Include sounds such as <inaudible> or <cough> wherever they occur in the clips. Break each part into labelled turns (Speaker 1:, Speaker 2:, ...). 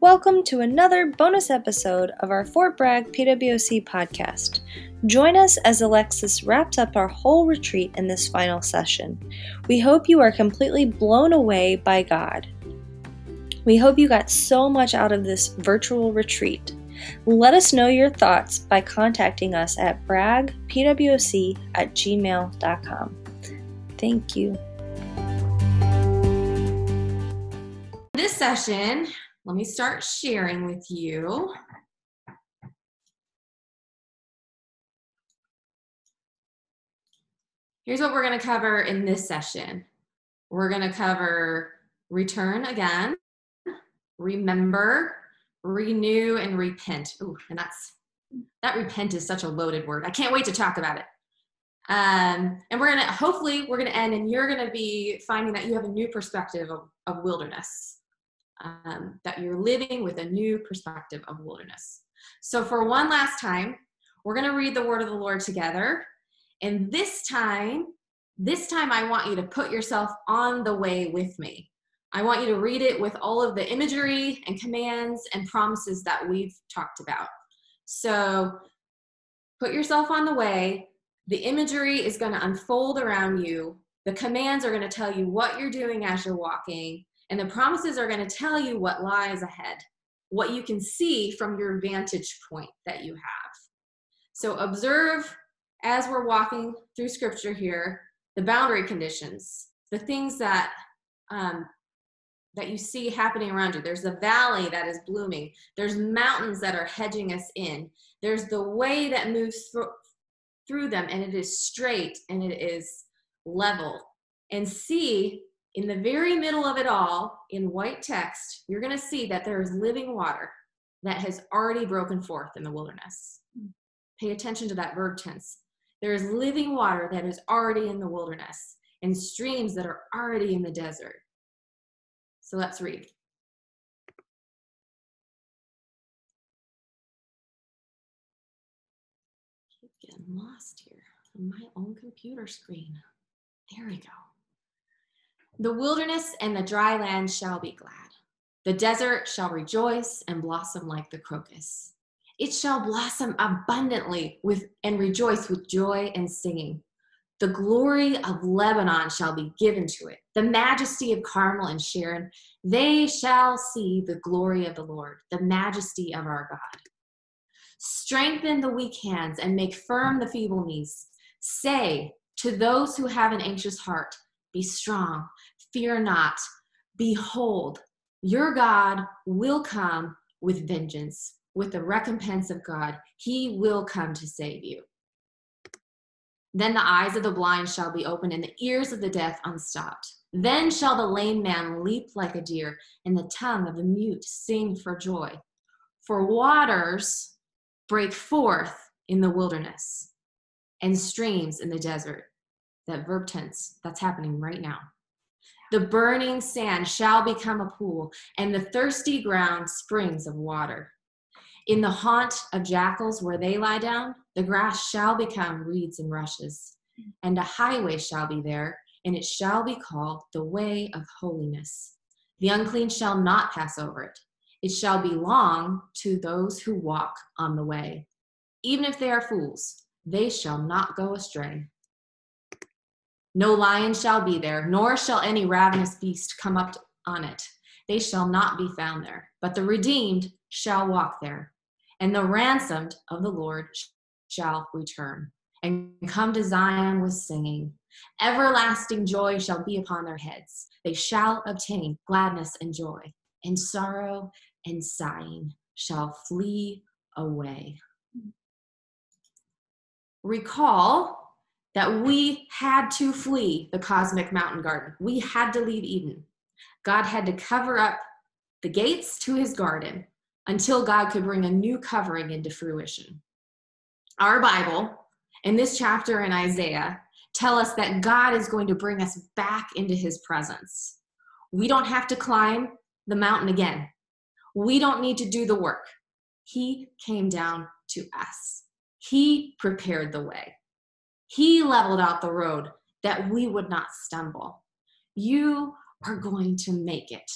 Speaker 1: Welcome to another bonus episode of our Fort Bragg PWC podcast. Join us as Alexis wraps up our whole retreat in this final session. We hope you are completely blown away by God. We hope you got so much out of this virtual retreat. Let us know your thoughts by contacting us at braggpwc at gmail.com. Thank you.
Speaker 2: This session, let me start sharing with you. Here's what we're to cover in this session. We're to cover return again, remember, renew, and repent. Ooh, and that's that repent is such a loaded word. I can't wait to talk about it. Um, and we're gonna hopefully we're gonna end, and you're gonna be finding that you have a new perspective of, of wilderness um, that you're living with a new perspective of wilderness. So, for one last time, we're going to read the word of the Lord together. And this time, this time, I want you to put yourself on the way with me. I want you to read it with all of the imagery and commands and promises that we've talked about. So, put yourself on the way. The imagery is going to unfold around you. The commands are going to tell you what you're doing as you're walking. And the promises are going to tell you what lies ahead, what you can see from your vantage point that you have. So observe as we're walking through scripture here the boundary conditions, the things that um, that you see happening around you. There's a valley that is blooming. There's mountains that are hedging us in. There's the way that moves through, through them, and it is straight and it is level. And see in the very middle of it all, in white text, you're going to see that there is living water that has already broken forth in the wilderness. Hmm. Pay attention to that verb tense. There is living water that is already in the wilderness and streams that are already in the desert. So let's read. Keep getting lost here on my own computer screen. There we go. The wilderness and the dry land shall be glad. The desert shall rejoice and blossom like the crocus. It shall blossom abundantly with and rejoice with joy and singing. The glory of Lebanon shall be given to it, the majesty of Carmel and Sharon. They shall see the glory of the Lord, the majesty of our God. Strengthen the weak hands and make firm the feeble knees. Say to those who have an anxious heart, Be strong, Fear not. Behold, your God will come with vengeance, with the recompense of God. He will come to save you. Then the eyes of the blind shall be opened, and the ears of the deaf unstopped. Then shall the lame man leap like a deer, and the tongue of the mute sing for joy. For waters break forth in the wilderness, and streams in the desert. That verb tense, that's happening right now. The burning sand shall become a pool, and the thirsty ground springs of water. In the haunt of jackals where they lie down, the grass shall become reeds and rushes, and a highway shall be there, and it shall be called the way of holiness. The unclean shall not pass over it. It shall belong to those who walk on the way. Even if they are fools, they shall not go astray. No lion shall be there, nor shall any ravenous beast come up on it. They shall not be found there, but the redeemed shall walk there, and the ransomed of the Lord shall return and come to Zion with singing. Everlasting joy shall be upon their heads. They shall obtain gladness and joy, and sorrow and sighing shall flee away. Recall that we had to flee the cosmic mountain garden. We had to leave Eden. God had to cover up the gates to his garden until God could bring a new covering into fruition. Our Bible, in this chapter in Isaiah, tell us that God is going to bring us back into his presence. We don't have to climb the mountain again. We don't need to do the work. He came down to us. He prepared the way. He leveled out the road that we would not stumble. You are going to make it.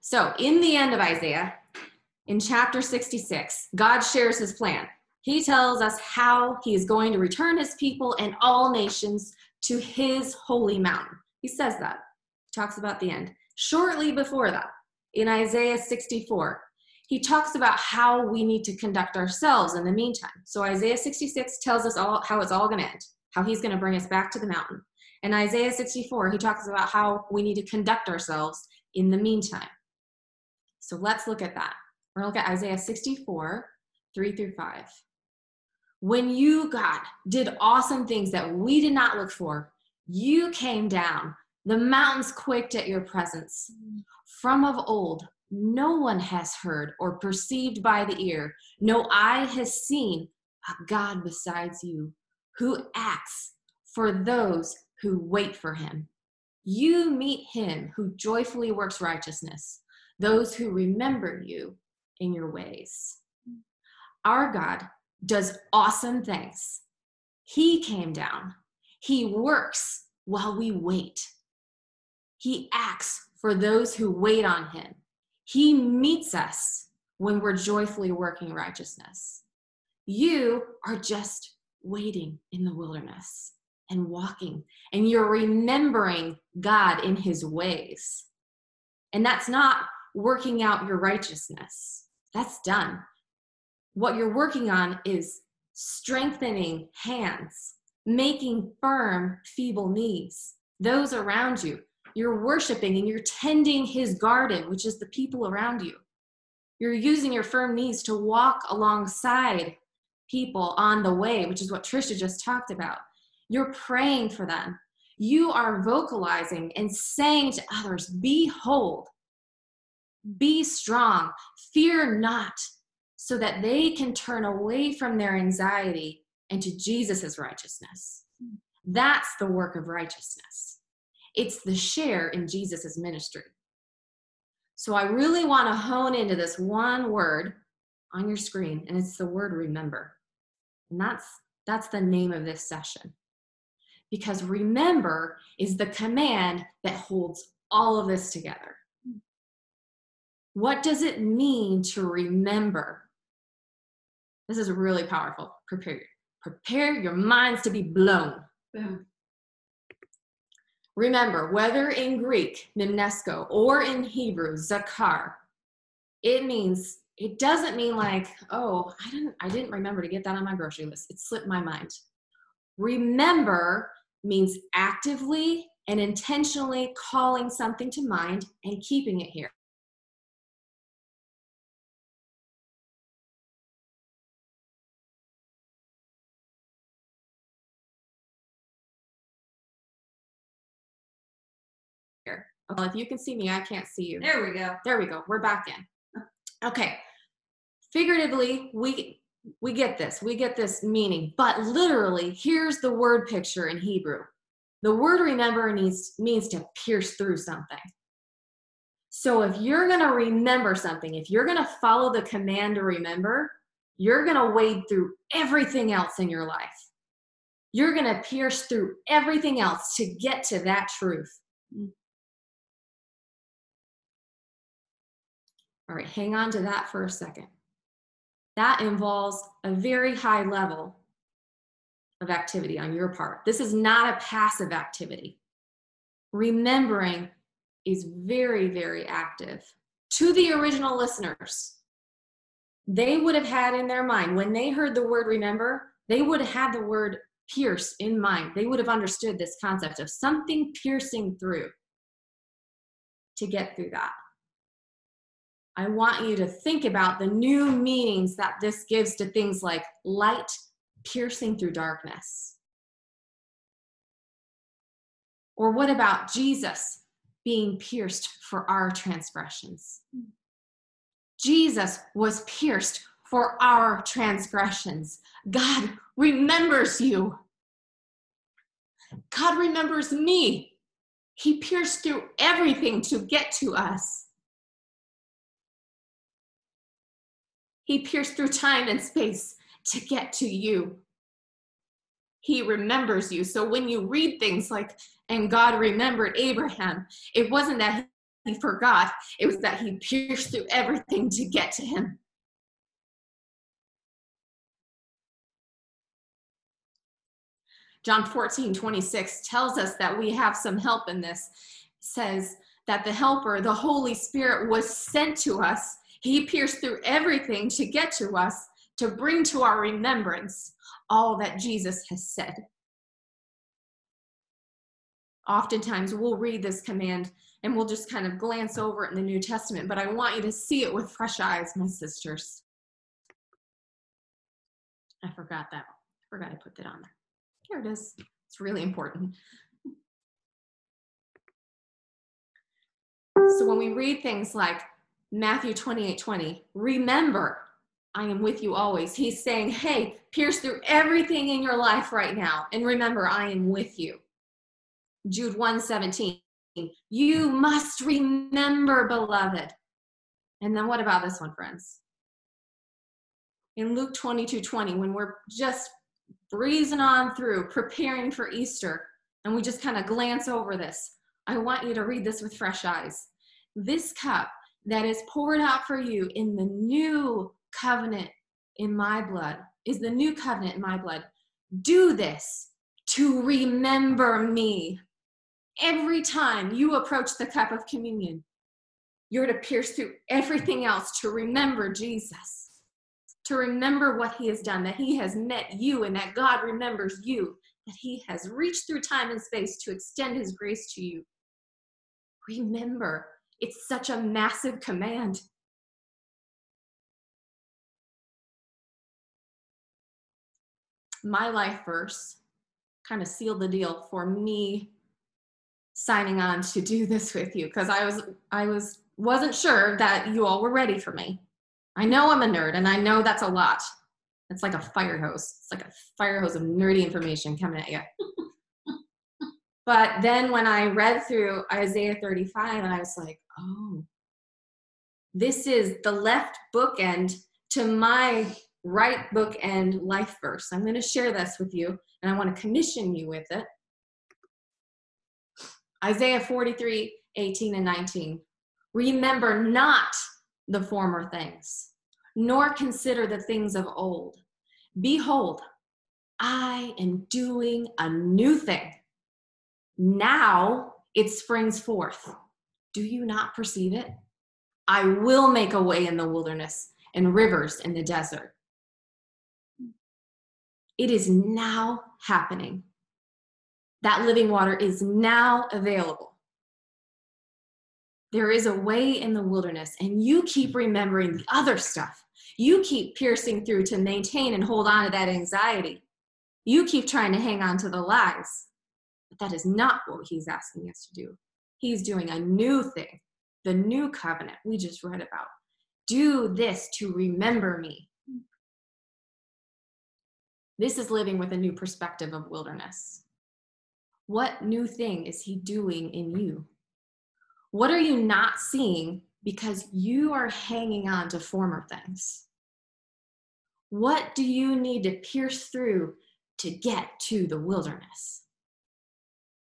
Speaker 2: So, in the end of Isaiah, in chapter 66, God shares his plan. He tells us how he is going to return his people and all nations to his holy mountain. He says that. He talks about the end. Shortly before that, in Isaiah 64, he talks about how we need to conduct ourselves in the meantime. So Isaiah 66 tells us all how it's all going to end, how he's going to bring us back to the mountain. In Isaiah 64, he talks about how we need to conduct ourselves in the meantime. So let's look at that. We're going to look at Isaiah 64, 3 through 5. When you, God, did awesome things that we did not look for, you came down. The mountains quaked at your presence. From of old, no one has heard or perceived by the ear, no eye has seen a God besides you who acts for those who wait for him. You meet him who joyfully works righteousness, those who remember you in your ways. Our God does awesome things. He came down. He works while we wait. He acts for those who wait on him. He meets us when we're joyfully working righteousness. You are just waiting in the wilderness and walking, and you're remembering God in his ways. And that's not working out your righteousness, that's done. What you're working on is strengthening hands, making firm feeble knees, those around you, you're worshiping and you're tending his garden, which is the people around you. You're using your firm knees to walk alongside people on the way, which is what Trisha just talked about. You're praying for them. You are vocalizing and saying to others, Behold, be strong, fear not, so that they can turn away from their anxiety into to Jesus' righteousness. That's the work of righteousness. It's the share in Jesus' ministry. So I really want to hone into this one word on your screen, and it's the word remember. And that's that's the name of this session. Because remember is the command that holds all of this together. What does it mean to remember? This is really powerful. Prepare prepare your minds to be blown. Remember, whether in Greek, mnemnesco, or in Hebrew, zakar, it means it doesn't mean like, oh, I didn't I didn't remember to get that on my grocery list. It slipped my mind. Remember means actively and intentionally calling something to mind and keeping it here. Well, if you can see me, I can't see you.
Speaker 1: There we go.
Speaker 2: There we go. We're back in. Okay. Figuratively, we we get this. We get this meaning. But literally, here's the word picture in Hebrew. The word remember needs means to pierce through something. So if you're going to remember something, if you're going to follow the command to remember, you're going to wade through everything else in your life. You're going to pierce through everything else to get to that truth. Mm. All right, hang on to that for a second. That involves a very high level of activity on your part. This is not a passive activity. Remembering is very, very active. To the original listeners, they would have had in their mind, when they heard the word remember, they would have had the word pierce in mind. They would have understood this concept of something piercing through to get through that. I want you to think about the new meanings that this gives to things like light piercing through darkness. Or what about Jesus being pierced for our transgressions? Jesus was pierced for our transgressions. God remembers you. God remembers me. He pierced through everything to get to us. He pierced through time and space to get to you. He remembers you. So when you read things like, and God remembered Abraham, it wasn't that he forgot, it was that he pierced through everything to get to him. John 14, 26 tells us that we have some help in this. says that the helper, the Holy Spirit, was sent to us. He pierced through everything to get to us, to bring to our remembrance all that Jesus has said. Oftentimes, we'll read this command and we'll just kind of glance over it in the New Testament, but I want you to see it with fresh eyes, my sisters. I forgot that. I forgot I put that on there. Here it is. It's really important. So when we read things like Matthew 28 20, remember, I am with you always. He's saying, hey, pierce through everything in your life right now. And remember, I am with you. Jude 1 17, you must remember, beloved. And then what about this one, friends? In Luke 22 20, when we're just breezing on through, preparing for Easter, and we just kind of glance over this, I want you to read this with fresh eyes. This cup that is poured out for you in the new covenant in my blood is the new covenant in my blood. Do this to remember me. Every time you approach the cup of communion, you're to pierce through everything else to remember Jesus to remember what he has done, that he has met you, and that God remembers you, that he has reached through time and space to extend his grace to you. Remember, it's such a massive command. My life verse kind of sealed the deal for me signing on to do <laughs> this with you because I was I was wasn't sure that you all were ready for me. I know I'm a nerd and I know that's a lot. It's like a fire hose. It's like a fire hose of nerdy information coming at you. <laughs> but then when I read through Isaiah 35 and I was like, oh, this is the left bookend to my right bookend life verse. I'm going to share this with you and I want to commission you with it. Isaiah 43, 18 and 19. Remember not the former things, nor consider the things of old. Behold, I am doing a new thing. Now it springs forth. Do you not perceive it? I will make a way in the wilderness and rivers in the desert. It is now happening. That living water is now available. There is a way in the wilderness, and you keep remembering the other stuff. You keep piercing through to maintain and hold on to that anxiety. You keep trying to hang on to the lies. But that is not what he's asking us to do. He's doing a new thing, the new covenant we just read about. Do this to remember me. This is living with a new perspective of wilderness. What new thing is he doing in you? What are you not seeing because you are hanging on to former things? What do you need to pierce through to get to the wilderness?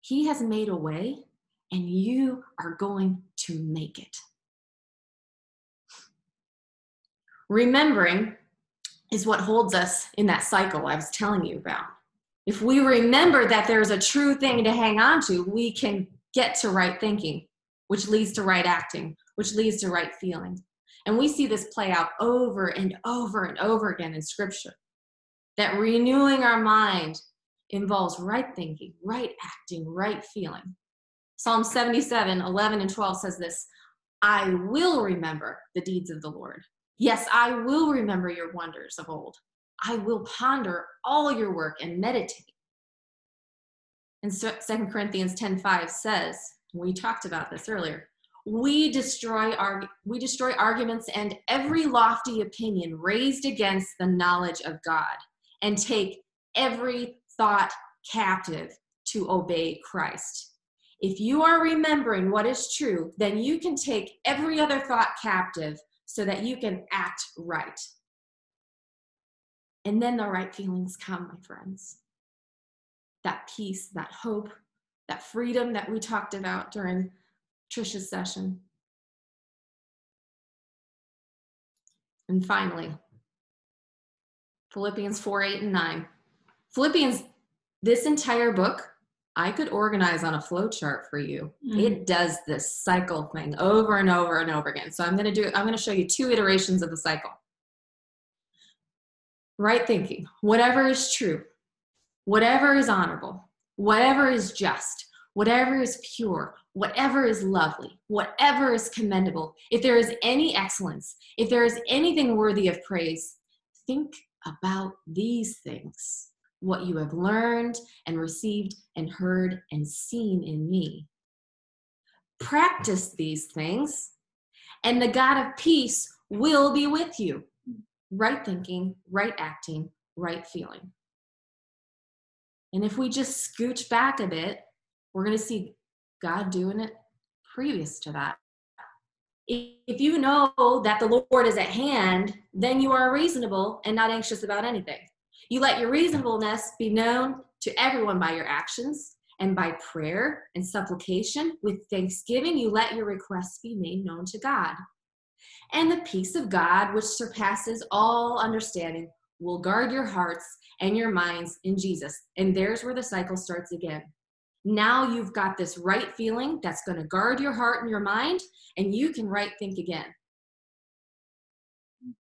Speaker 2: He has made a way, and you are going to make it. Remembering is what holds us in that cycle I was telling you about. If we remember that there's a true thing to hang on to, we can get to right thinking which leads to right acting, which leads to right feeling. And we see this play out over and over and over again in scripture. That renewing our mind involves right thinking, right acting, right feeling. Psalm 77, 11 and 12 says this I will remember the deeds of the Lord. Yes, I will remember your wonders of old. I will ponder all your work and meditate. And 2 Corinthians 10 5 says, we talked about this earlier. We destroy arg- we destroy arguments and every lofty opinion raised against the knowledge of God and take every thought captive to obey Christ. If you are remembering what is true, then you can take every other thought captive so that you can act right. And then the right feelings come, my friends. That peace, that hope, that freedom that we talked about during Trisha's session. And finally, Philippians 4 8 and 9. Philippians, this entire book, I could organize on a flow chart for you. Mm-hmm. It does this cycle thing over and over and over again. So I'm going to do I'm going to show you two iterations of the cycle. Right thinking, whatever is true, whatever is honorable, whatever is just, whatever is pure, whatever is lovely, whatever is commendable, if there is any excellence, if there is anything worthy of praise, think about these things, what you have learned and received and heard and seen in me. Practice these things, and the God of peace will be with you. Right thinking, right acting, right feeling. And if we just scooch back a bit, we're going to see God doing it previous to that. If you know that the Lord is at hand, then you are reasonable and not anxious about anything. You let your reasonableness be known to everyone by your actions and by prayer and supplication with thanksgiving, you let your requests be made known to God. And the peace of God, which surpasses all understanding, will guard your hearts and your minds in Jesus. And there's where the cycle starts again. Now you've got this right feeling that's going to guard your heart and your mind, and you can right think again.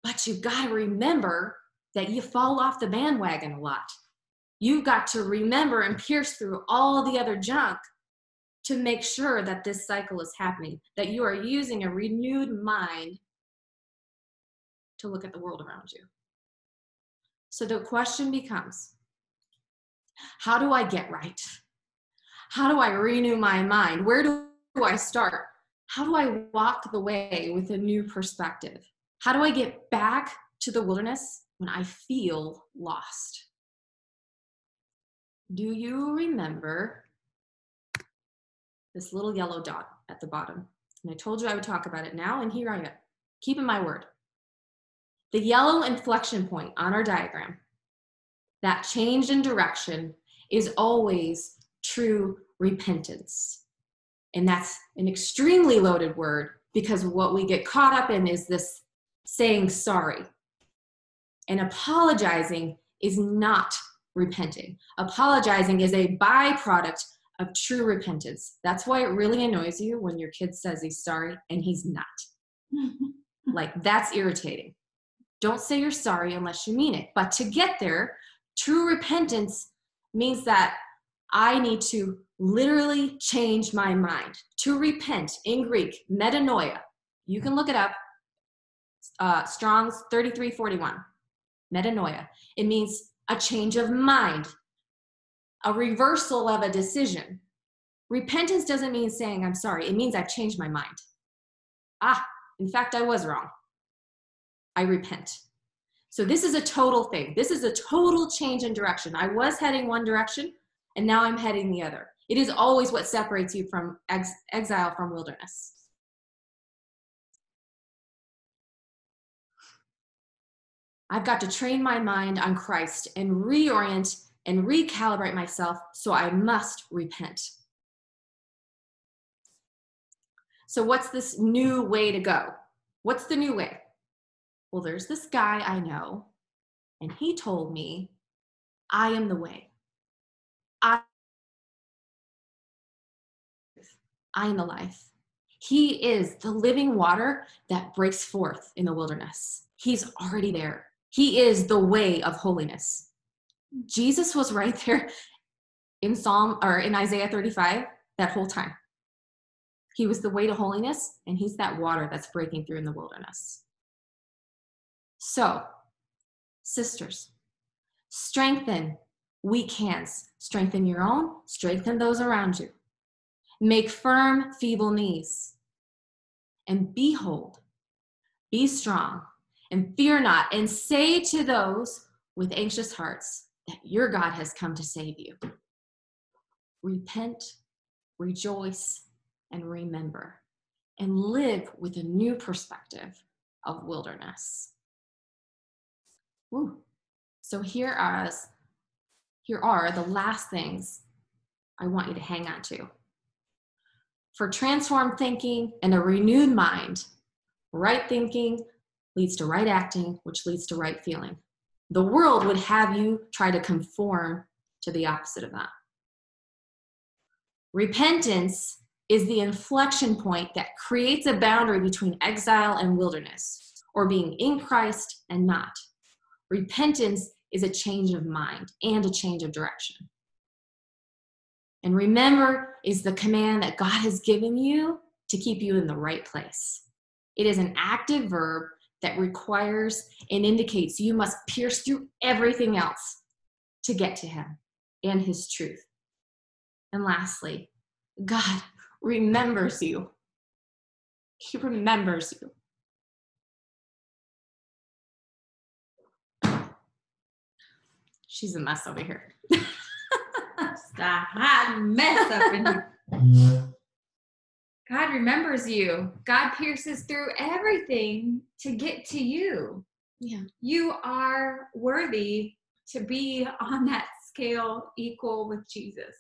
Speaker 2: But you've got to remember that you fall off the bandwagon a lot. You've got to remember and pierce through all the other junk to make sure that this cycle is happening, that you are using a renewed mind to look at the world around you. So the question becomes how do I get right? How do I renew my mind? Where do I start? How do I walk the way with a new perspective? How do I get back to the wilderness when I feel lost? Do you remember this little yellow dot at the bottom? And I told you I would talk about it now, and here I am, keeping my word. The yellow inflection point on our diagram, that change in direction, is always true repentance. And that's an extremely loaded word because what we get caught up in is this saying sorry. And apologizing is not repenting. Apologizing is a byproduct of true repentance. That's why it really annoys you when your kid says he's sorry and he's not. <laughs> like, that's irritating. Don't say you're sorry unless you mean it. But to get there, true repentance means that I need to literally change my mind. To repent in Greek, metanoia. You can look it up. Uh, Strong's 3341. Metanoia. It means a change of mind, a reversal of a decision. Repentance doesn't mean saying, I'm sorry. It means I've changed my mind. Ah, in fact, I was wrong. I repent. So this is a total thing. This is a total change in direction. I was heading one direction and now I'm heading the other. It is always what separates you from ex- exile from wilderness. I've got to train my mind on Christ and reorient and recalibrate myself, so I must repent. So, what's this new way to go? What's the new way? Well, there's this guy I know, and he told me, I am the way. I, I am the life. He is the living water that breaks forth in the wilderness. He's already there. He is the way of holiness. Jesus was right there in Psalm or in Isaiah 35 that whole time. He was the way to holiness, and he's that water that's breaking through in the wilderness. So, sisters, strengthen weak hands. Strengthen your own, strengthen those around you. Make firm, feeble knees. And behold, be strong, and fear not, and say to those with anxious hearts that your God has come to save you. Repent, rejoice, and remember, and live with a new perspective of wilderness. Woo. So here are here are the last things I want you to hang on to. for transformed thinking and a renewed mind. Right thinking leads to right acting, which leads to right feeling. The world would have you try to conform to the opposite of that. Repentance is the inflection point that creates a boundary between exile and wilderness, or being in Christ and not. Repentance is a change of mind and a change of direction. And remember is the command that God has given you to keep you in the right place. It is an active verb that requires and indicates you must pierce through everything else to get to Him and His truth. And lastly, God remembers you. He remembers you. She's a mess over here. <laughs>
Speaker 3: A hot mess up in here. God remembers you. God pierces through everything to get to you.
Speaker 2: Yeah.
Speaker 3: You are worthy to be <laughs> on that scale equal with Jesus.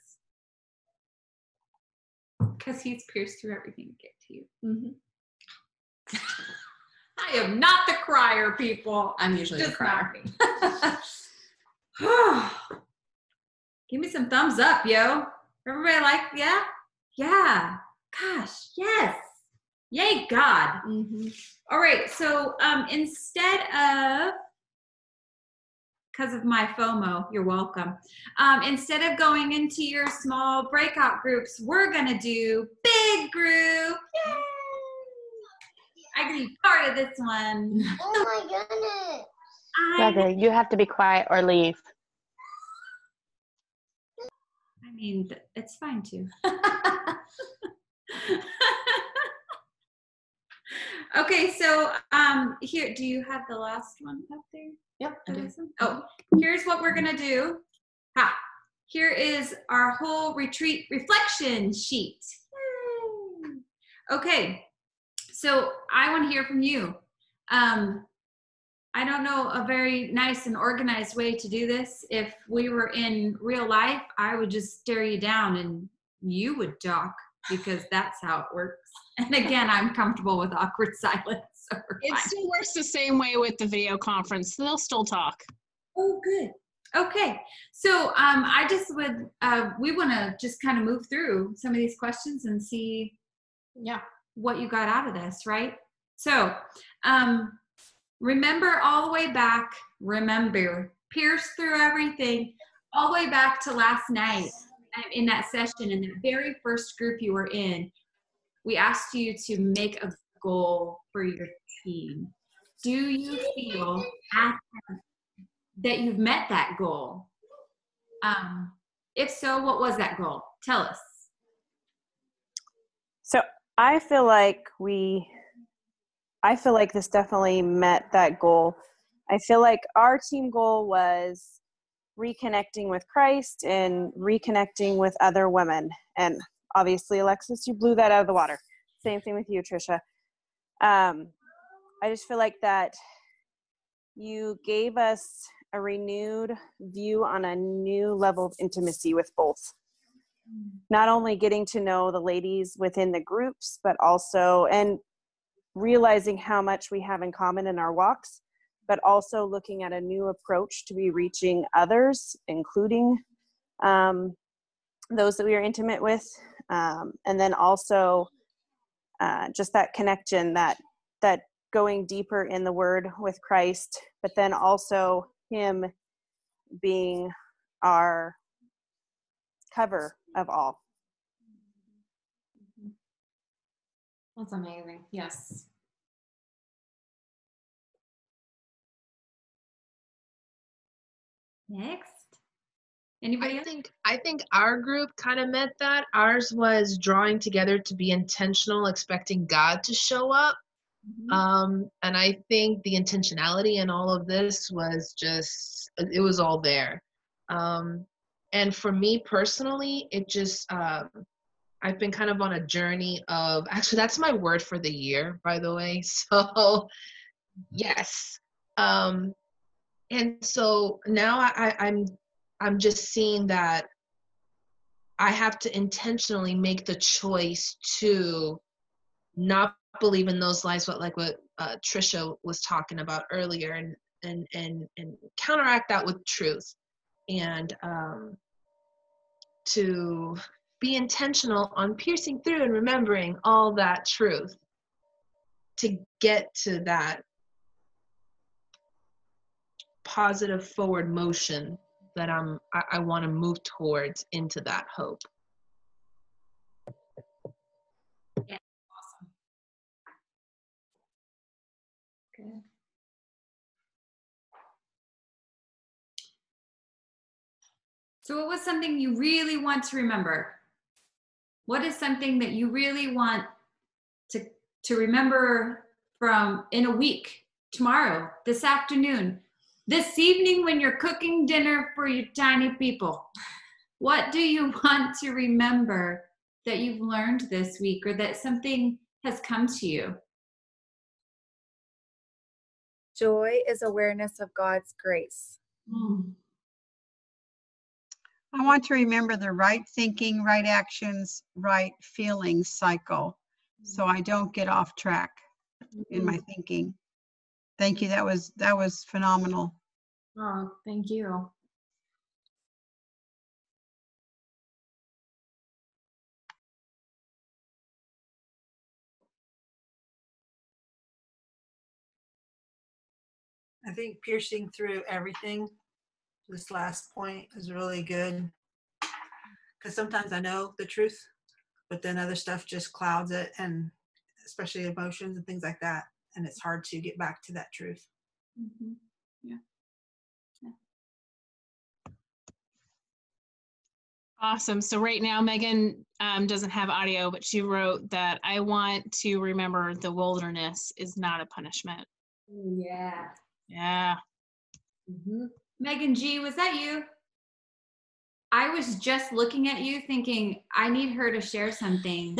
Speaker 3: Because he's pierced through everything to get to you.
Speaker 2: Mm-hmm. <laughs>
Speaker 3: I am not the crier, people.
Speaker 2: I'm usually the
Speaker 3: Just
Speaker 2: crier. <sighs> <sighs>
Speaker 3: Give me some thumbs up, yo. Everybody like, yeah? Yeah. Gosh, yes. Yay, God.
Speaker 2: Mm-hmm.
Speaker 3: All right, so um, instead of, because of my FOMO, you're welcome. Um, instead of going into your small breakout groups, we're gonna do big group. Yay! I can be part of this one.
Speaker 4: Oh my goodness.
Speaker 3: I,
Speaker 5: Brother, you have to be quiet or leave.
Speaker 3: I mean, it's fine too. <laughs> <laughs> okay, so um, here, do you have the last one up there?
Speaker 2: yep.
Speaker 3: Oh, here's what we're gonna do. Ha! Here is our whole retreat reflection sheet. Yay. Okay, so I want to hear from you. Um, I don't know a very nice and organized way to do this. If we were in real life, I would just stare you down and you would talk because that's how it works. <laughs> And again, I'm comfortable with awkward <laughs> silence. So
Speaker 6: It
Speaker 3: fine.
Speaker 6: still works the same way with the video conference. They'll still talk.
Speaker 3: Oh, good. Okay. So um, I just would, uh, we want to just kind of move through some of these questions and see
Speaker 2: Yeah.
Speaker 3: what you got out of this, right? So um, remember all the way back, remember, pierce through everything, all the way back to last night in that session, in the very first group you were in. We asked you to make a goal for your team. Do you feel at that you've met that goal? Um, if so, what was that goal? Tell us.
Speaker 5: So I feel like we, I feel like this definitely met that goal. I feel like our team goal was reconnecting with Christ and reconnecting with other women. And obviously, Alexis, you blew that out of the water. Same thing with you, Trisha. Um, I just feel like that you gave us a renewed view on a new level of intimacy with both not only getting to know the ladies within the groups, but also and realizing how much we have in common in our walks, but also looking at a new approach to be reaching others, including um, those that we are intimate with, um, and then also uh, just that connection, that that going deeper in the Word with Christ, but then also Him being our cover of all.
Speaker 2: That's amazing. Yes.
Speaker 3: Next. Anybody
Speaker 7: I
Speaker 3: else?
Speaker 7: think I think our group kind of met that. Ours was drawing together to be intentional, expecting God to show up.
Speaker 3: Mhm.
Speaker 7: Um, and I think the intentionality in all of this was just it was all there. Um, and for me personally, it just um, I've been kind of on a journey of actually that's my word for the year, by the way. <laughs> So yes. Um, and so now I, I, I'm I'm just seeing that I have to intentionally make the choice to not believe in those lies, what like what uh, Trisha was talking about earlier, and and and and counteract that with truth, and um, to be intentional on piercing through and remembering all that truth to get to that positive forward motion that I'm I, I want to move towards into that hope.
Speaker 2: Yeah, awesome. Good.
Speaker 3: So, what was something you really want to remember? What is something that you really want to, to remember from in a week, tomorrow, this afternoon, this evening when you're cooking dinner for your tiny people? What do you <laughs> want to remember that you've learned this week or that something has come to you?
Speaker 8: Joy is awareness of God's grace.
Speaker 3: Mm.
Speaker 9: I want to remember the right thinking, right actions, right feelings cycle so I don't get off track in my thinking. Thank you. That was that was phenomenal.
Speaker 2: Oh, thank you.
Speaker 10: I think piercing through everything, this last point is really good. Because sometimes I know the truth, but then other stuff just clouds it, and especially emotions and things like that. And it's hard to get back to that truth.
Speaker 3: Mm-hmm. Yeah. yeah.
Speaker 6: Awesome. So right now, Megan um, doesn't have audio, but she wrote that I want to remember the wilderness is not a punishment.
Speaker 2: Yeah.
Speaker 6: Yeah.
Speaker 2: Mm-hmm.
Speaker 3: Megan G, was that you? I was just looking at you thinking, I need her to share something.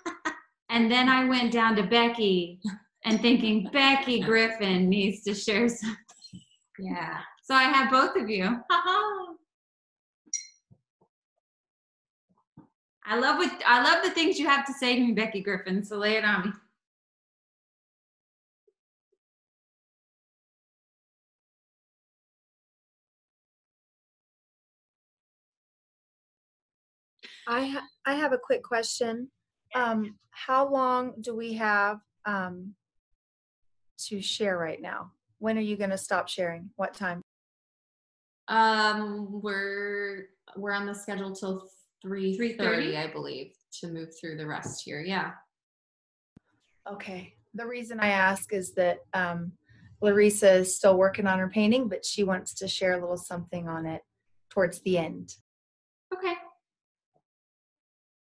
Speaker 3: <laughs> and then I went down to Becky and thinking, Becky Griffin needs to share something.
Speaker 2: Yeah.
Speaker 3: So I have both of you. <laughs> I love what I love the things you have to say to me, Becky Griffin. So lay it on me.
Speaker 8: I ha- I have a quick question. Um, how long do we have um, to share right now? When are you going to stop sharing? What time?
Speaker 2: Um, we're we're on the schedule till three
Speaker 3: 3:30?
Speaker 2: thirty, I believe, to move through the rest here. Yeah.
Speaker 8: Okay. The reason I ask is that um, Larissa is still working on her painting, but she wants to share a little something on it towards the end.
Speaker 3: Okay.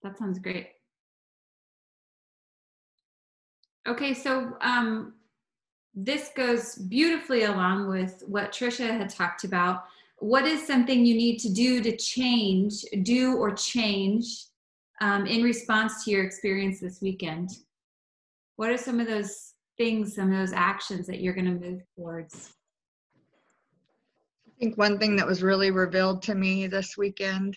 Speaker 3: That sounds great. Okay, so um, this goes beautifully along with what Trisha had talked about. What is something you need to do to change, do or change um, in response to your experience this weekend? What are some of those things, some of those actions that you're going to move towards?
Speaker 11: I think one thing that was really revealed to me this weekend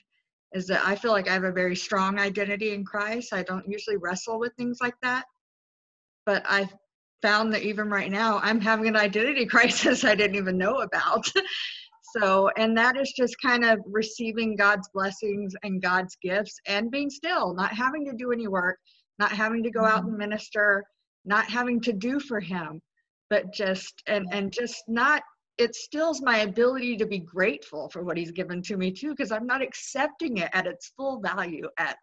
Speaker 11: is that I feel like I have a very strong identity in Christ. I don't usually wrestle with things like that. But I found that even right now, I'm having an identity <laughs> crisis I didn't even know about. <laughs> so, and that is just kind of receiving God's blessings and God's gifts and being still, not having to do any work, not having to go out and mm-hmm. minister, not having to do for Him, but just, and, and just not it stills my ability to be grateful for what he's given to me too because i'm not accepting it at its full value at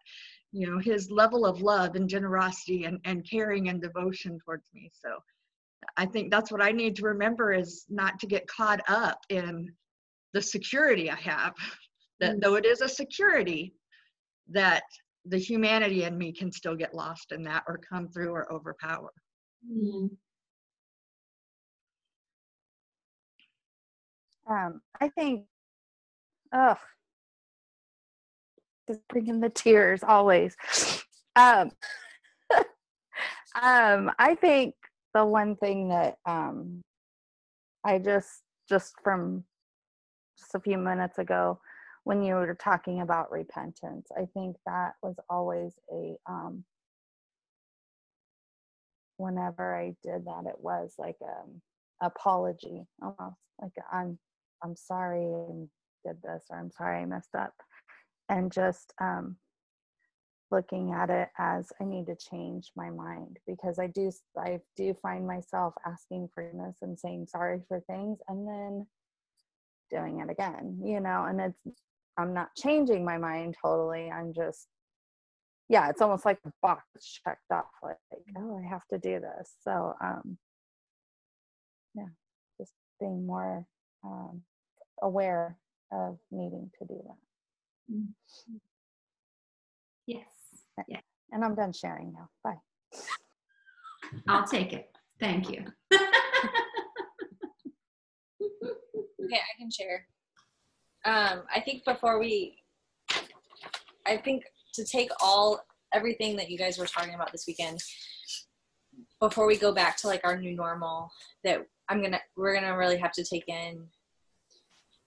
Speaker 11: you know his level of love and generosity and, and caring and devotion towards me. So i think that's what i need to remember is not to get caught up in the security i have <laughs> that though it is a security that the humanity in me can still get lost in that or come through or overpower.
Speaker 2: Mm.
Speaker 12: Um, I think, oh, just bringing the tears always. Um, <laughs> um, I think the one thing that um, I just just from just a few minutes ago when you were talking about repentance. I think that was always a um, whenever I did that, it was like an apology, almost like I'm I'm sorry and did this, or I'm sorry I messed up, and just um, looking at it as I need to change my mind because I do I do find myself asking forgiveness and saying sorry for things, and then doing it again, you know, and it's I'm not changing my mind totally. I'm just yeah, it's almost like a box checked off, like, oh, I have to do this. So, um, yeah, just being more um, aware of needing to do that.
Speaker 3: Yes. Yeah.
Speaker 12: And I'm done sharing now. Bye.
Speaker 3: I'll take it. Thank you. <laughs>
Speaker 1: okay, I can share. Um, I think before we, I think to take all everything that you guys were talking about this weekend before we go back to like our new normal that i'm gonna we're gonna really have to take in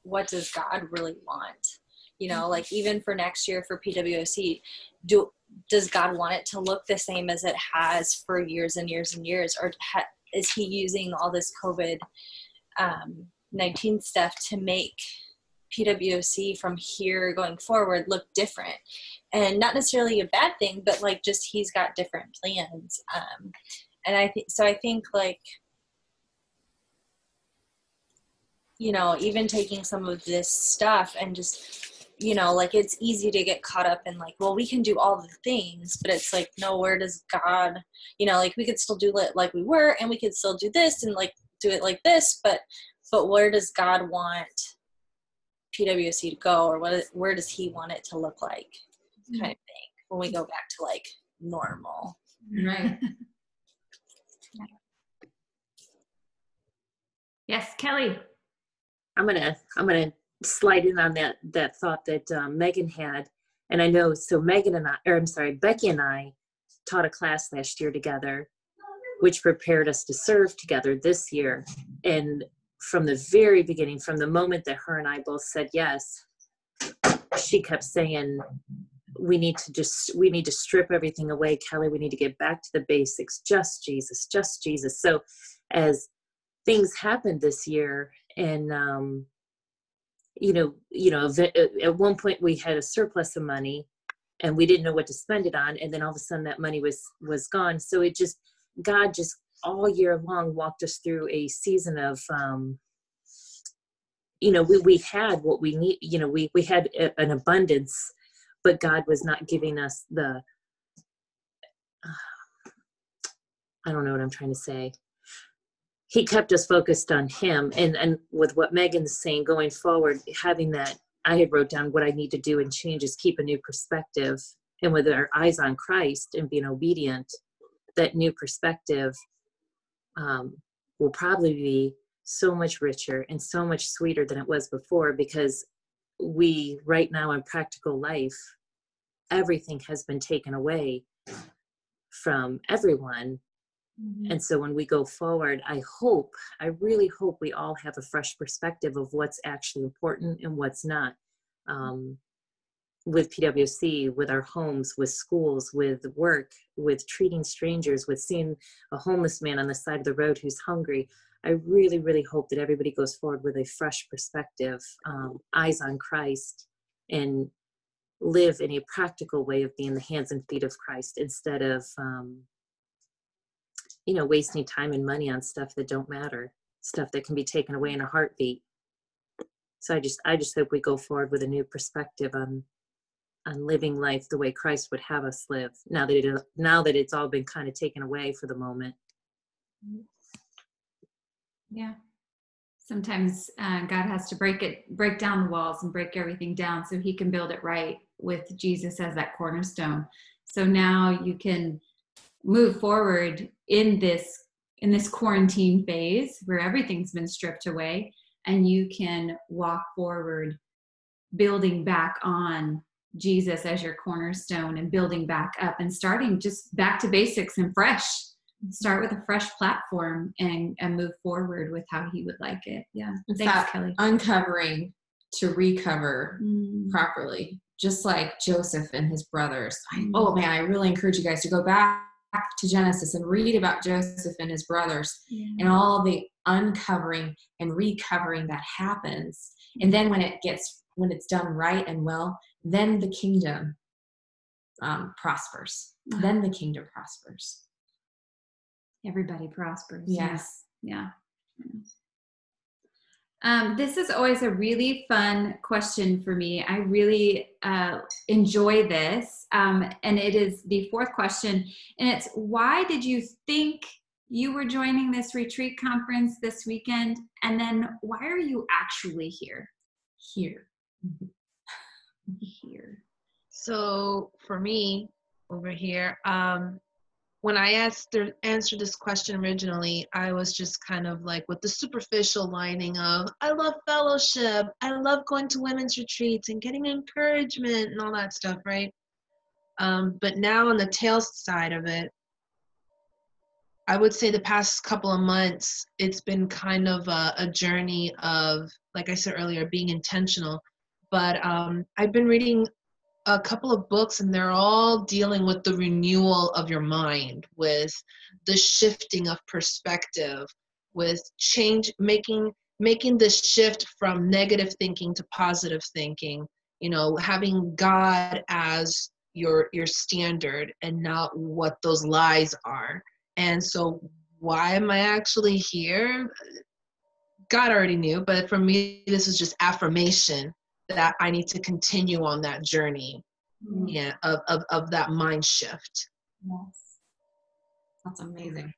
Speaker 1: what does god really want you know like even for next year for pwoc do does god want it to look the same as it has for years and years and years or ha, is he using all this covid um, 19 stuff to make PWC from here going forward look different. And not necessarily a bad thing, but like just he's got different plans. Um, and I think so. I think like you know, even taking some of this stuff and just you know, like it's easy to get caught up in like, well, we can do all the things, but it's like, no, where does God, you know, like we could still do it like we were, and we could still do this and like do it like this, but but where does God want PWC to go or what where does he want it to look like mm-hmm. kind of thing when we go back to like normal. Mm-hmm.
Speaker 3: Right. yes, Kelly.
Speaker 13: I'm gonna I'm gonna slide in on that that thought that um, Megan had, and I know so Megan and I, or I'm sorry, Becky and I taught a class last year together, which prepared us to serve together this year, and from the very beginning, from the moment that her and I both said yes, she kept saying, we need to just we need to strip everything away kelly. We need to get back to the basics. Just jesus just jesus. So as things happened this year and um you know you know at one point we had a surplus of money and we didn't know what to spend it on and then all of a sudden that money was was gone. So it just god just all year long walked us through a season of um, you know we, we had what we need you know we, we had a, an abundance but god was not giving us the uh, <sighs> i don't know what i'm trying to say he kept us focused on him. And and with what megan's saying going forward having that i had wrote down what i need to do and change is keep a new perspective. And with our eyes on christ and being obedient that new perspective um, will probably be so much richer and so much sweeter than it was before because we right now in practical life everything has been taken away from everyone mm-hmm. and so when we go forward i hope i really hope we all have a fresh perspective of what's actually important and what's not um, with PWC, with our homes, with schools, with work, with treating strangers, with seeing a homeless man on the side of the road who's hungry. I really, really hope that everybody goes forward with a fresh perspective, um, eyes on Christ, and live in a practical way of being the hands and feet of Christ instead of, um, you know, wasting time and money on stuff that don't matter, stuff that can be taken away in a heartbeat. So I just, I just hope we go forward with a new perspective on on living life the way Christ would have us live. Now that it now that it's all been kind of taken away for the moment.
Speaker 3: Yeah. Sometimes uh, God has to break it, break down the walls, and break everything down so He can build it right with Jesus as that cornerstone. So now you can move forward in this in this quarantine phase where everything's been stripped away, and you can walk forward, building back on Jesus as your cornerstone and building back up and starting just back to basics and fresh. Start with a fresh platform and and move forward with how he would like it. Yeah.
Speaker 2: It's
Speaker 3: Thanks, Kelly.
Speaker 2: uncovering to recover
Speaker 3: Mm.
Speaker 2: properly, just like Joseph and his brothers. I, oh man, I really encourage you guys to go back to Genesis and read about Joseph and his brothers and all the uncovering and recovering that happens. And then when it gets when it's done right and well, then the kingdom um, prospers. Then the kingdom prospers.
Speaker 3: Everybody prospers. yeah.
Speaker 2: Yes.
Speaker 3: Yeah. Um, this is always a really fun question for me. I really uh, enjoy this. Um, and it is the fourth question. And it's why did you think you were joining this retreat conference this weekend? And then why are you actually here?
Speaker 2: Here. <laughs>
Speaker 3: Here.
Speaker 7: So for me over here, um, when I asked or answered this question originally, I was just kind of like with the superficial lining of I love fellowship, I love going to women's retreats and getting encouragement and all that stuff, right? Um, but now on the tail side of it, I would say the past couple of months, it's been kind of a, a journey of, like I said earlier, being intentional. But um, I've been reading a couple of books and they're all dealing with the renewal of your mind with the shifting of perspective with change making making the shift from negative thinking to positive thinking you know having god as your your standard and not what those lies are. And so why am i actually here? God already knew but for me this is just affirmation that I need to continue on that journey,
Speaker 2: Mm.
Speaker 7: yeah, of, of, of that mind shift.
Speaker 2: Yes. That's amazing.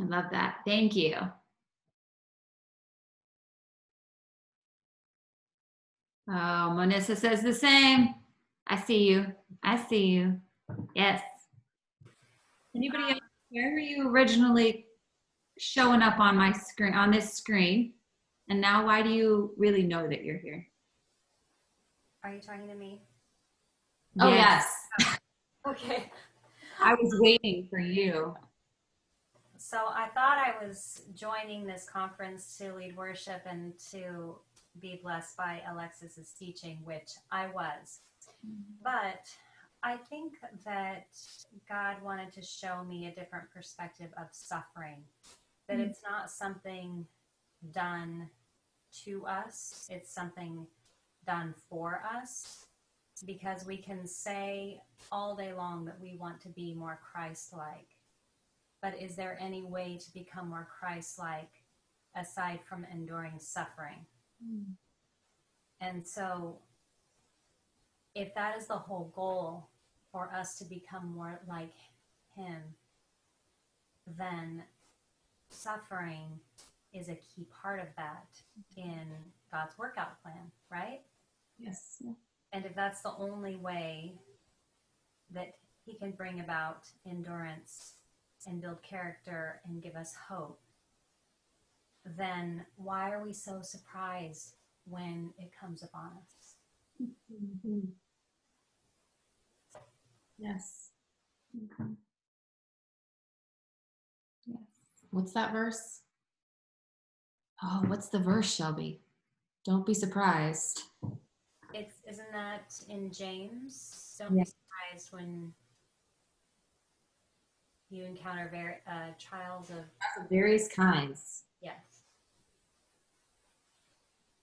Speaker 3: I love that. Thank you. Oh, Monissa says the same. I see you. I see you. Yes. Anybody else? Where were you originally showing up on my screen, on this screen? And now why do you really know that you're here?
Speaker 14: Are you talking to me?
Speaker 3: Oh, yes. <laughs>
Speaker 14: Okay.
Speaker 3: I was waiting for you.
Speaker 14: So I thought I was joining this conference to lead worship and to be blessed by Alexis's teaching, which I was. But I think that God wanted to show me a different perspective of suffering. That
Speaker 15: Mm.
Speaker 14: it's not something done to us, it's something done for us. Because we can say all day long that we want to be more Christ like. But is there any way to become more Christ like aside from enduring suffering? Hmm. And so, if that is the whole goal for us to become more like Him, then suffering is a key part of that in God's workout plan, right?
Speaker 3: Yes.
Speaker 14: And if that's the only way that He can bring about endurance and build character and give us hope, then why are we so surprised when it comes upon us? Mm-hmm.
Speaker 3: Yes. Mm-hmm.
Speaker 2: Yes. What's that verse? Oh, what's the verse, Shelby? Don't be surprised.
Speaker 14: It's isn't that in James? Don't be surprised when you encounter ver- uh, trials of
Speaker 2: Of various kinds.
Speaker 14: yes.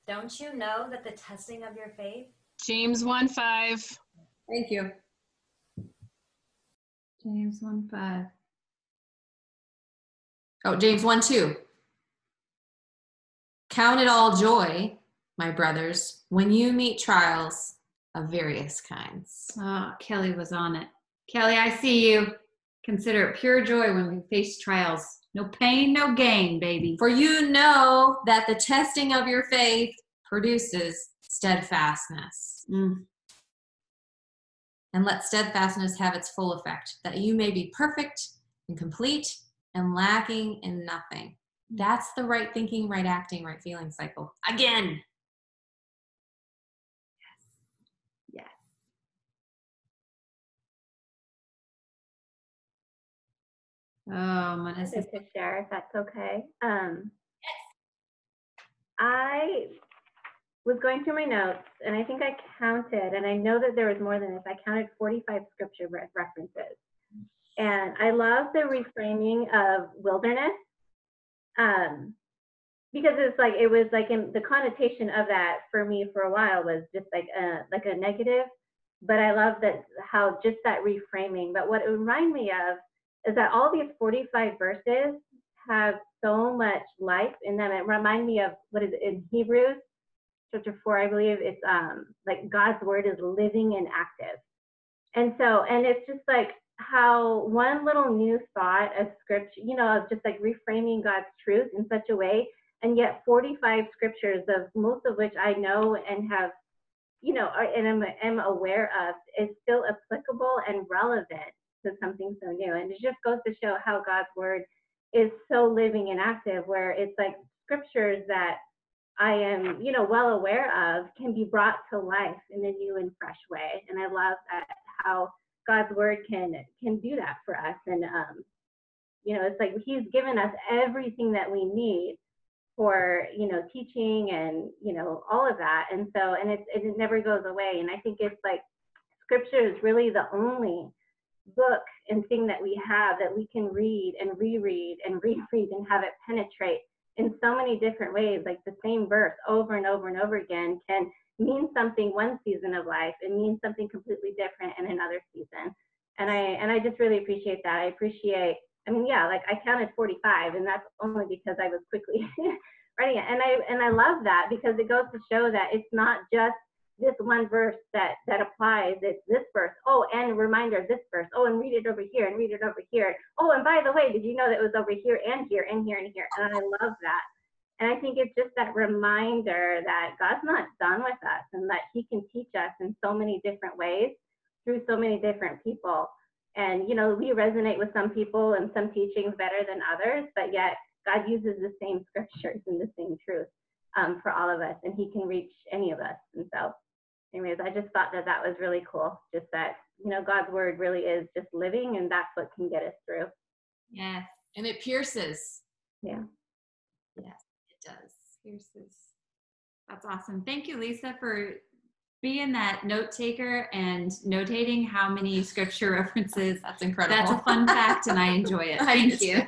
Speaker 14: Don't you know that the testing of your faith
Speaker 6: James 1 5.
Speaker 2: Thank you.
Speaker 3: James 1 5.
Speaker 2: Oh, James 1 2. Count it all joy, my brothers, when you meet trials of various kinds.
Speaker 3: Oh, Kelly was on it. Kelly, I see you. Consider it pure joy when we face trials. No pain, no gain, baby.
Speaker 2: For you know that the testing of your faith produces steadfastness.
Speaker 3: Mm.
Speaker 2: And let steadfastness have its full effect, that you may be perfect and complete and lacking in nothing. That's the right thinking, right acting, right feeling cycle. Again.
Speaker 3: Yes. Oh, Melissa.
Speaker 15: to share if that's okay. Um, I I was going through my notes and I think I counted, and I know that there was more than this. I counted 45 scripture re- references. And I love the reframing of wilderness um, because it's like, it was like in the connotation of that for me for a while was just like a, like a negative. But I love that how just that reframing. But what it reminded me of is that all these 45 verses have so much life in them. It reminded me of what is in Hebrews chapter four, I believe it's um like God's word is living and active. And so, and it's just like how one little new thought of scripture, you know, of just like reframing God's truth in such a way, and yet 45 scriptures of most of which I know and have, you know, are, and am, am aware of, is still applicable and relevant to something so new. And it just goes to show how God's word is so living and active, where it's like scriptures that I am, you know, well aware of can be brought to life in a new and fresh way. And I love that how God's word can can do that for us. And um, you know, it's like He's given us everything that we need for you know teaching and you know all of that. And so, and it's it never goes away. And I think it's like Scripture is really the only book and thing that we have that we can read and reread and <laughs> reread and have it penetrate in so many different ways. Like the same verse over and over and over again can mean something one season of life and means something completely different in another season. And I and I just really appreciate that. I appreciate. I mean, yeah, like I counted 45, and that's only because I was quickly <laughs> writing it. And I and I love that because it goes to show that it's not just this one verse that that applies it's this verse oh and reminder this verse oh and read it over here and read it over here oh and by the way did you know that it was over here and here and here and here and i love that and i think it's just that reminder that god's not done with us and that he can teach us in so many different ways through so many different people and you know we resonate with some people and some teachings better than others but yet god uses the same <laughs> scriptures and the same truth um, for all of us and he can reach any of us and so anyways, I just thought that that was really cool. Just that, you know, God's word really is just living and that's what can get us through.
Speaker 2: Yes. And it pierces.
Speaker 15: Yeah.
Speaker 2: Yes, does.
Speaker 3: Pierces. That's awesome. Thank you, Lisa, for being that note taker and notating how many scripture <laughs> references.
Speaker 2: That's incredible.
Speaker 3: That's a fun fact and I enjoy it. <laughs> Thank you.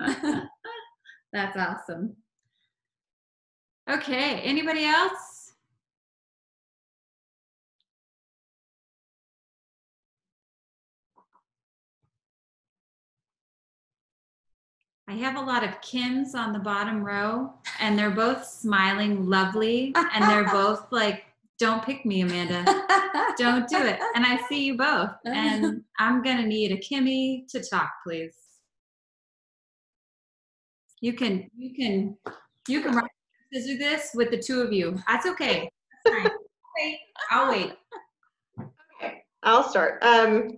Speaker 3: <laughs> That's awesome. Okay, anybody else? I have a lot of Kims on the bottom row, and they're both smiling lovely, and they're both <laughs> like, Don't pick me, Amanda. Don't do it. And I see you both, and <laughs> I'm going to need a Kimmy to talk, please. You can, you can, you can write scissor this with the two of you. That's okay. That's fine. Wait, I'll wait.
Speaker 16: I'll start. Um,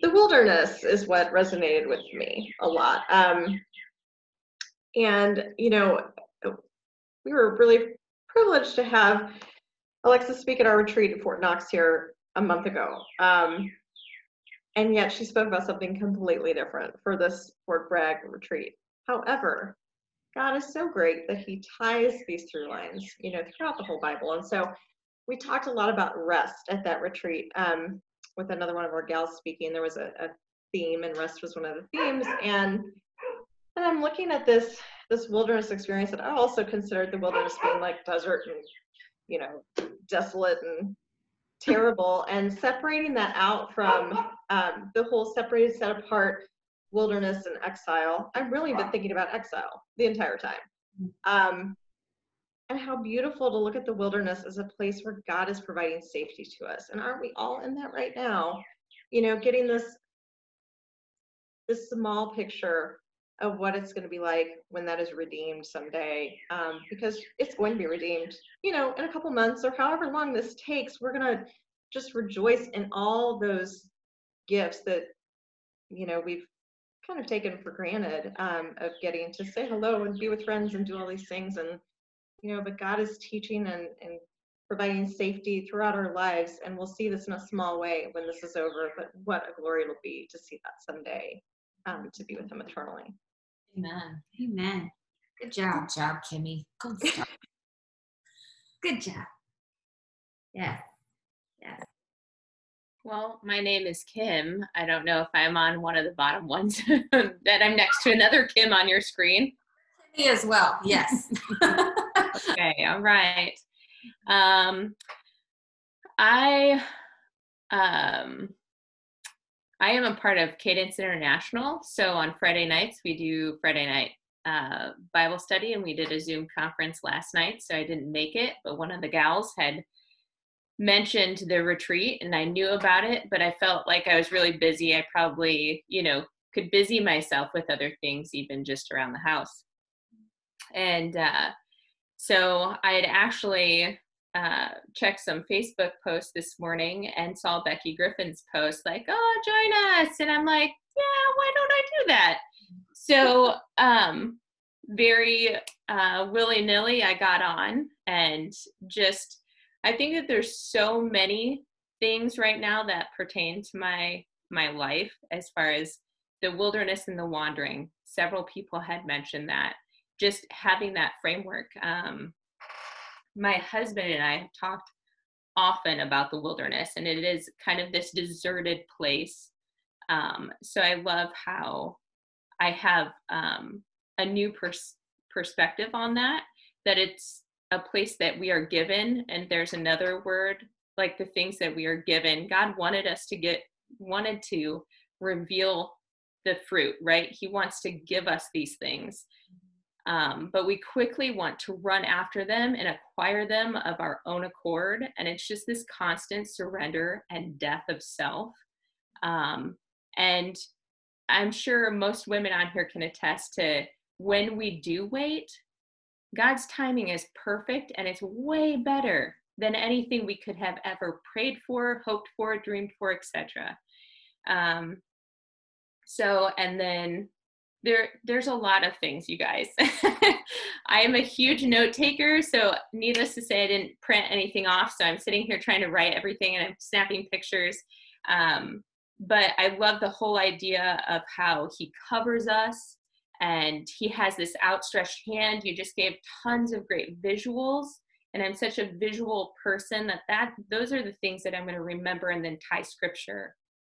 Speaker 16: the wilderness is what resonated with me a lot. Um, and, you know, we were really privileged to have Alexa speak at our retreat at Fort Knox here a month ago. Um, and yet she spoke about something completely different for this Fort Bragg retreat. However, God is so great that he ties these through lines, you know, throughout the whole Bible. And so we talked a lot about rest at that retreat um, with another one of our gals speaking. There was a, a theme, and rest was one of the themes. And and I'm looking at this this wilderness experience that I also considered the wilderness being like desert and you know desolate and terrible, and separating that out from um, the whole separated, set apart wilderness and exile. I've really been thinking about exile the entire time. Um, and how beautiful to look at the wilderness as a place where God is providing safety to us. And aren't we all in that right now? You know, getting this this small picture of what it's going to be like when that is redeemed someday, um, because it's going to be redeemed. You know, in a couple months or however long this takes, we're going to just rejoice in all those gifts that you know we've kind of taken for granted um, of getting to say hello and be with friends and do all these things and you know but god is teaching and, and providing safety throughout our lives and we'll see this in a small way when this is over but what a glory it'll be to see that someday um, to be with him eternally
Speaker 2: Amen.
Speaker 3: Amen. Good job.
Speaker 2: Good job, Kimmy. Good <laughs> stuff.
Speaker 3: Good job. Yeah. Yeah.
Speaker 17: Well, my name is Kim. I don't know if I'm on one of the bottom ones <laughs> that I'm next to another Kim on your screen.
Speaker 2: Me as well. Yes. <laughs>
Speaker 17: okay, all right. Um, I um, I am a part of Cadence International. So on Friday nights we do Friday night uh, Bible study, and we did a Zoom conference last night. So I didn't make it, but one of the gals had mentioned the retreat, and I knew about it, but I felt like I was really busy. I probably, you know, could busy myself with other things, even just around the house. And uh, so I had actually uh, checked some Facebook posts this morning and saw Becky Griffin's post, like, oh, join us. And I'm like, yeah, why don't I do that? So, um, very uh, willy nilly, I got on and just, I think that there's so many things right now that pertain to my my life as far as the wilderness and the wandering. Several people had mentioned that just having that framework. Um, my husband and I have talked often about the wilderness, and it is kind of this deserted place. Um, so I love how I have um, a new pers- perspective on that, that it's a place that we are given, and there's another word like the things that we are given. God wanted us to get, wanted to reveal the fruit, right? He wants to give us these things. Um, but we quickly want to run after them and acquire them of our own accord. And it's just this constant surrender and death of self. Um, and I'm sure most women on here can attest to when we do wait, God's timing is perfect and it's way better than anything we could have ever prayed for, hoped for, dreamed for, etc. Um, so, and then there there's a lot of things you guys. <laughs> I am a huge note taker so needless to say i didn't print anything off so i'm sitting here trying to write everything and i'm snapping pictures. Um, but i love the whole idea of how he covers us and he has this outstretched hand. You just gave tons of great visuals and i'm such a visual person that that those are the things that i'm going to remember and then tie scripture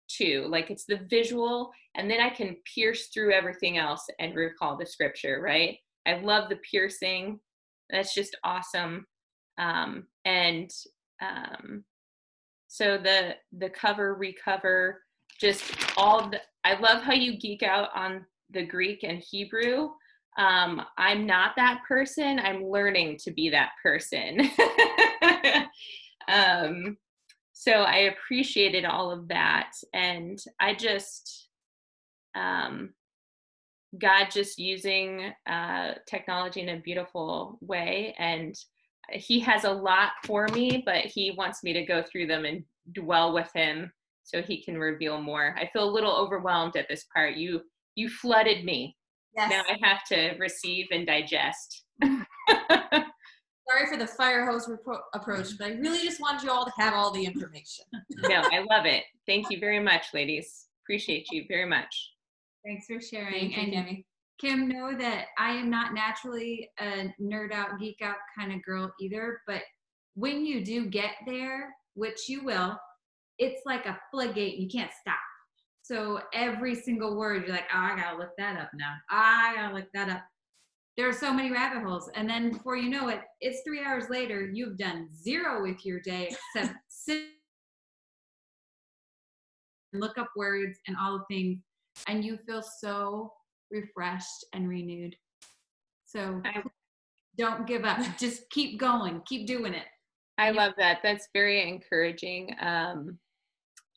Speaker 17: too. Like it's the visual, and then I can pierce through everything else and recall the scripture, right? I love the piercing. That's just awesome. Um, and um, so the the cover, recover, just all the. I love how you geek out on the Greek and Hebrew. Um, I'm not that person. I'm learning to be that person. <laughs> um, so I appreciated all of that. And I just, um, God just using uh, technology in a beautiful way. And He has a lot for me, but He wants me to go through them and dwell with Him so He can reveal more. I feel a little overwhelmed at this part. You you flooded me. Yes. Now I have to receive and digest. <laughs>
Speaker 2: sorry for the fire hose repro- approach, but I really just wanted you all to have all the information. <laughs>
Speaker 17: no, I love it. Thank you very much, ladies. Appreciate you very much.
Speaker 3: Thanks for sharing.
Speaker 2: Thank you,
Speaker 3: and
Speaker 2: Kimmy.
Speaker 3: Kim, know that I am not naturally a nerd out, geek out kind of girl either, but when you do get there, which you will, it's like a floodgate. You can't stop. So every single word, you're like, oh, I gotta look that up now. I gotta look that up there are so many rabbit holes. And then before you know it, it's three hours later, you've done zero with your day except <laughs> sit and look up words and all the things. And you feel so refreshed and renewed. So don't give up. <laughs> Just keep going. Keep doing it.
Speaker 17: I love that. That's very encouraging. Um,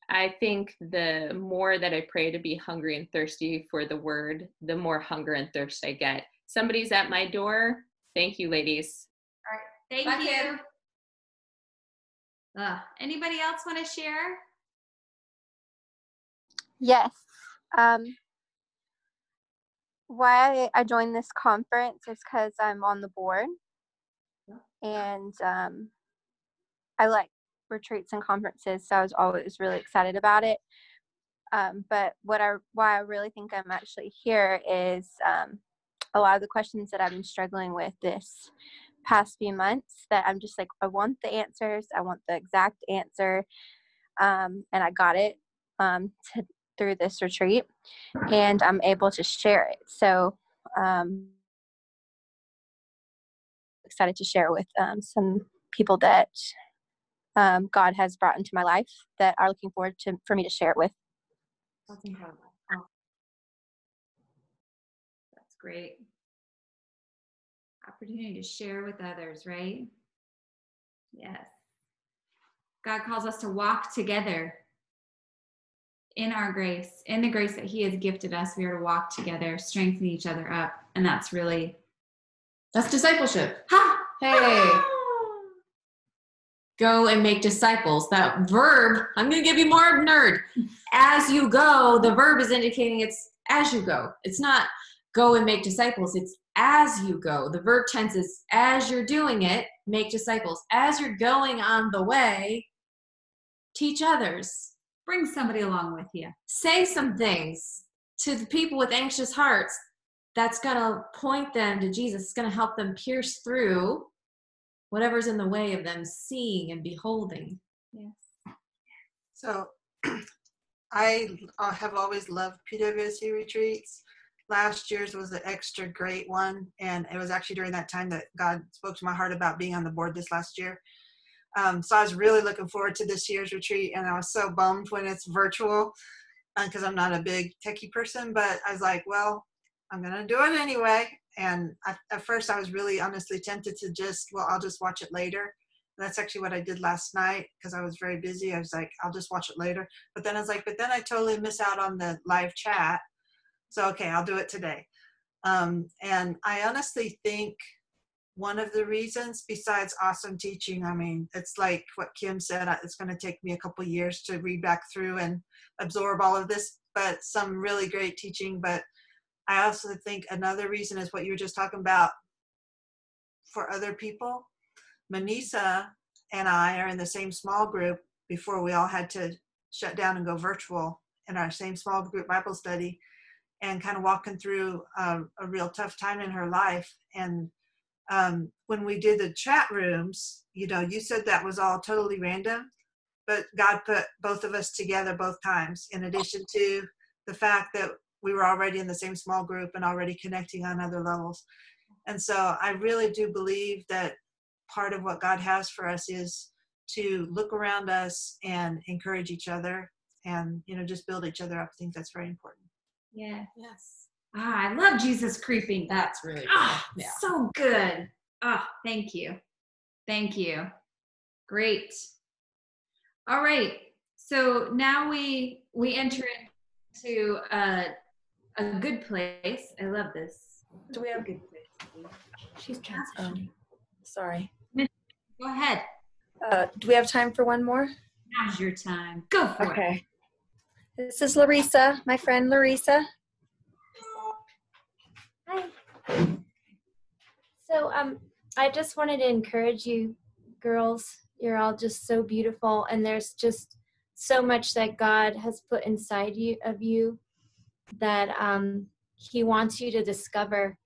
Speaker 17: I think the more that I pray to be hungry and thirsty for the word, the more hunger and thirst I get somebody's at my door. Thank you, ladies.
Speaker 3: All right. Thank Bye, you. Uh, anybody else want to share?
Speaker 18: Yes. Um, why I joined this conference is because I'm on the board and um, I like retreats and conferences, so I was always really excited about it. Um, but what I why I really think I'm actually here is um, a lot of the questions that I've been struggling with this past few months that I'm just like, I want the answers. I want the exact answer. Um, and I got it um, to, through this retreat, and I'm able to share it. So, um, excited to share with um, some people that um, God has brought into my life that are looking forward to for me to share it with.
Speaker 2: That's incredible. That's great. Opportunity to share with others, right? Yes. God calls us to walk together in our grace, in the grace that He has gifted us. We are to walk together, strengthen each other up. And that's really, that's discipleship. Ha! Hey! <laughs> Go and make disciples. That verb, I'm going to give you more nerd. As you go, the verb is indicating it's as you go. It's not go and make disciples, it's as you go. The verb tense is as you're doing it, make disciples. As you're going on the way, teach others. Bring somebody along with you. Say some things to the people with anxious hearts that's going to point them to Jesus. It's going to help them pierce through whatever's in the way of them seeing and beholding. Yes.
Speaker 10: So <clears throat> I uh, have always loved PWC retreats. Last year's was an extra great one, and it was actually during that time that God spoke to my heart about being on the board this last year. Um, so I was really looking forward to this year's retreat, and I was so bummed when it's virtual because uh, I'm not a big techie person. But I was like, well, I'm gonna do it anyway. And I, at first, I was really honestly tempted to just, well, I'll just watch it later. That's actually what I did last night because I was very busy. I was like, I'll just watch it later. But then I was like, but then I totally miss out on the live chat. So okay, I'll do it today. Um, and I honestly think one of the reasons besides awesome teaching i mean it's like what kim said it's going to take me a couple years to read back through and absorb all of this but some really great teaching. But i also think another reason is what you were just talking about for other people. Manisa and i are in the same small group before we all had to shut down and go virtual in our same small group bible study and kind of walking through a, a real tough time in her life and um, when we did the chat rooms, you know, you said that was all totally random, but God put both of us together both times, in addition to the fact that we were already in the same small group and already connecting on other levels. And so I really do believe that part of what God has for us is to look around us and encourage each other and, you know, just build each other up. I think that's very important.
Speaker 2: Yeah. Yes. Ah, I love Jesus creeping. That's really good. Ah, yeah. so good. Ah, thank you. Thank you. Great. All right. So now we we enter into a a good place. I love this.
Speaker 8: Do we have good place? She's transitioning. sorry.
Speaker 2: Go ahead.
Speaker 8: Uh, do we have time for one more?
Speaker 2: Now's your time. Go for
Speaker 8: okay. it. Okay. This is Larissa, my friend Larissa.
Speaker 19: Hi. So um, I just wanted to encourage you, girls. You're all just so beautiful, and there's just so much that God has put inside you of you that um, He wants you to discover.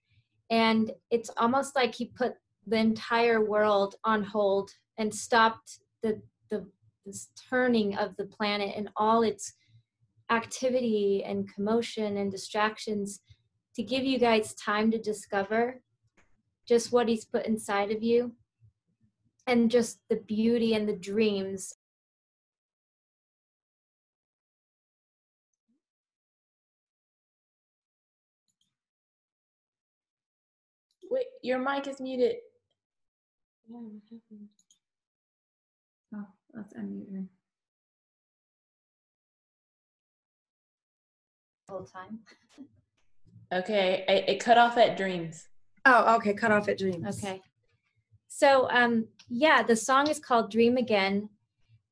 Speaker 19: And it's almost like He put the entire world on hold and stopped the the this turning of the planet and all its activity and commotion and distractions to give you guys time to discover just what he's put inside of you and just the beauty and the dreams
Speaker 20: Wait, your mic is muted.
Speaker 2: yeah, Oh, let's unmute her.
Speaker 19: Whole time.
Speaker 20: Okay, it, it cut off at dreams.
Speaker 8: Oh, okay, cut off at dreams.
Speaker 19: Okay. So, um, yeah, the song is called Dream Again.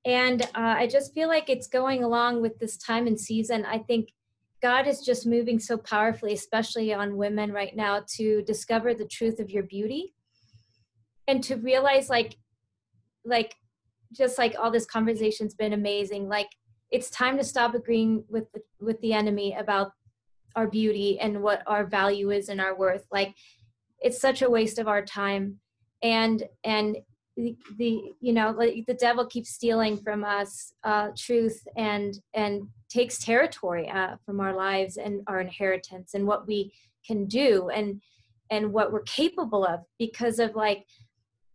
Speaker 19: And uh, I just feel like it's going along with this time and season. I think God is just moving so powerfully, especially on women right now, to discover the truth of your beauty and to realize, like, like, just like all this conversation's been amazing. Like, it's time to stop agreeing with the, with the enemy about our beauty and what our value is and our worth. Like it's such a waste of our time. And and the, the you know like the devil keeps stealing from us uh, truth and and takes territory uh, from our lives and our inheritance and what we can do and and what we're capable of because of like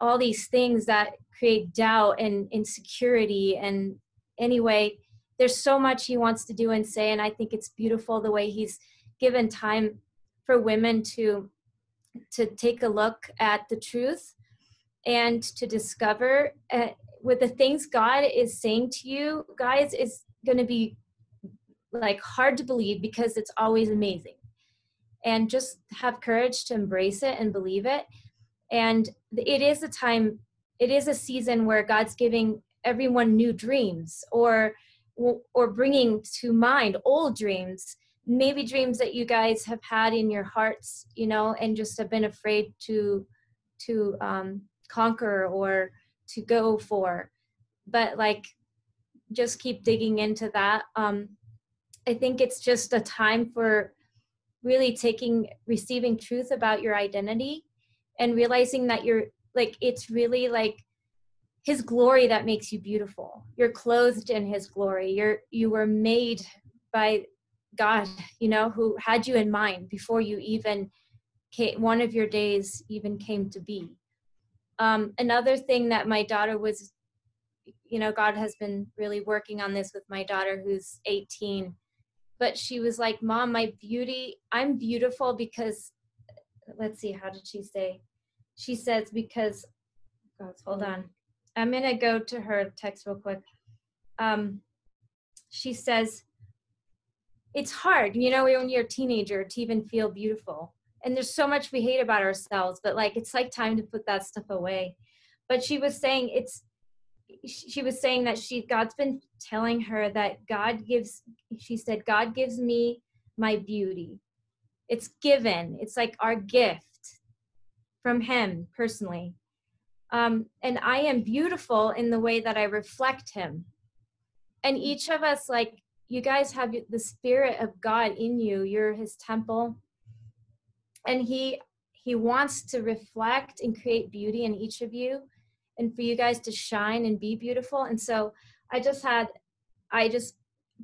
Speaker 19: all these things that create doubt and insecurity and anyway there's so much he wants to do and say and i think it's beautiful the way he's given time for women to to take a look at the truth and to discover uh, with the things god is saying to you guys is going to be like hard to believe because it's always amazing. And just have courage to embrace it and believe it. And it is a time it is a season where god's giving everyone new dreams or or bringing to mind old dreams maybe dreams that you guys have had in your hearts you know and just have been afraid to to um, conquer or to go for. But like just keep digging into that. Um, i think it's just a time for really taking receiving truth about your identity and realizing that you're like it's really like his glory that makes you beautiful. You're clothed in his glory. You're you were made by god you know who had you in mind before you even came, one of your days even came to be. Um, another thing that my daughter was you know god has been really working on this with my daughter who's 18 but she was like mom my beauty i'm beautiful because let's see how did she say? She says because hold on I'm gonna go to her text real quick. Um, she says, "It's hard, you know, when you're a teenager to even feel beautiful, and there's so much we hate about ourselves, but like it's like time to put that stuff away." But she was saying it's. She was saying that she God's been telling her that God gives. She said, "God gives me my beauty. It's given. It's like our gift from Him personally." Um, and I am beautiful in the way that I reflect Him. And each of us, like, you guys have the Spirit of God in you, you're His temple. And He he wants to reflect and create beauty in each of you and for you guys to shine and be beautiful and so i just had i just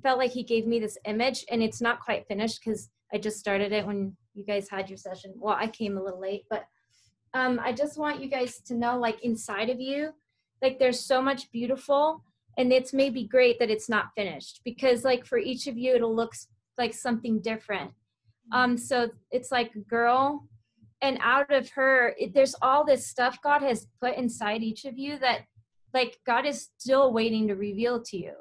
Speaker 19: felt like he gave me this image and it's not quite finished because i just started it when you guys had your session well i came a little late but um, I just want you guys to know, like inside of you, like there's so much beautiful, and it's maybe great that it's not finished because, like, for each of you, it'll look like something different. Um, so it's like a girl, and out of her, it, there's all this stuff God has put inside each of you that, like, God is still waiting to reveal to you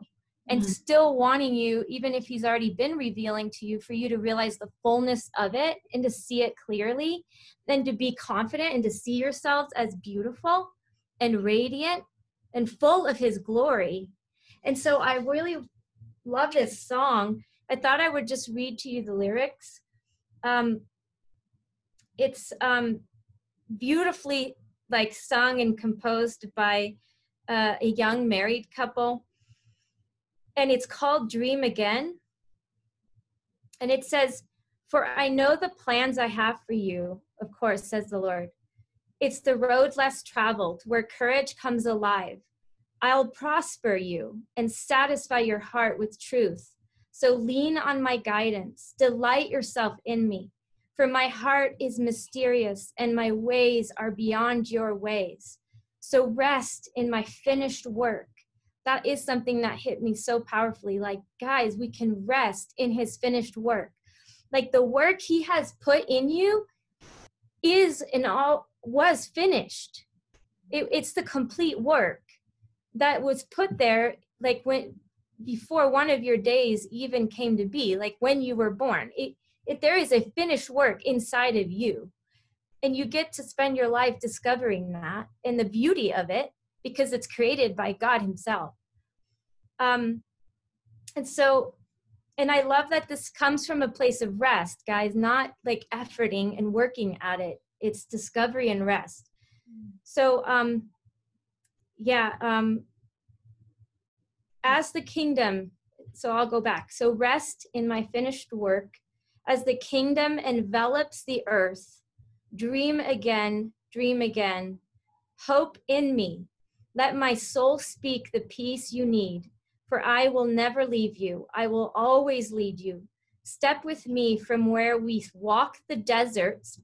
Speaker 19: and mm-hmm. still wanting you, even if he's already been revealing to you, for you to realize the fullness of it and to see it clearly, then to be confident and to see yourselves as beautiful and radiant and full of his glory. And so I really love this song. I thought I would just read to you the lyrics. Um, it's um, beautifully like sung and composed by uh, a young married couple and it's called Dream Again. And it says, For I know the plans I have for you, of course, says the Lord. It's the road less traveled where courage comes alive. I'll prosper you and satisfy your heart with truth. So lean on my guidance, delight yourself in me. For my heart is mysterious and my ways are beyond your ways. So rest in my finished work that is something that hit me so powerfully. Like, guys, we can rest in his finished work. Like the work he has put in you is and all was finished. It, it's the complete work that was put there, like when before one of your days even came to be, like when you were born. It, it there is a finished work inside of you. And you get to spend your life discovering that and the beauty of it because it's created by God Himself. Um, and so, and I love that this comes from a place of rest, guys, not like efforting and working at it. It's discovery and rest. So, um, yeah, um, as the kingdom, so I'll go back. So, rest in my finished work as the kingdom envelops the earth. Dream again, dream again, Hope in me. Let my soul speak the peace you need, for I will never leave you. I will always lead you. Step with me from where we walk the deserts,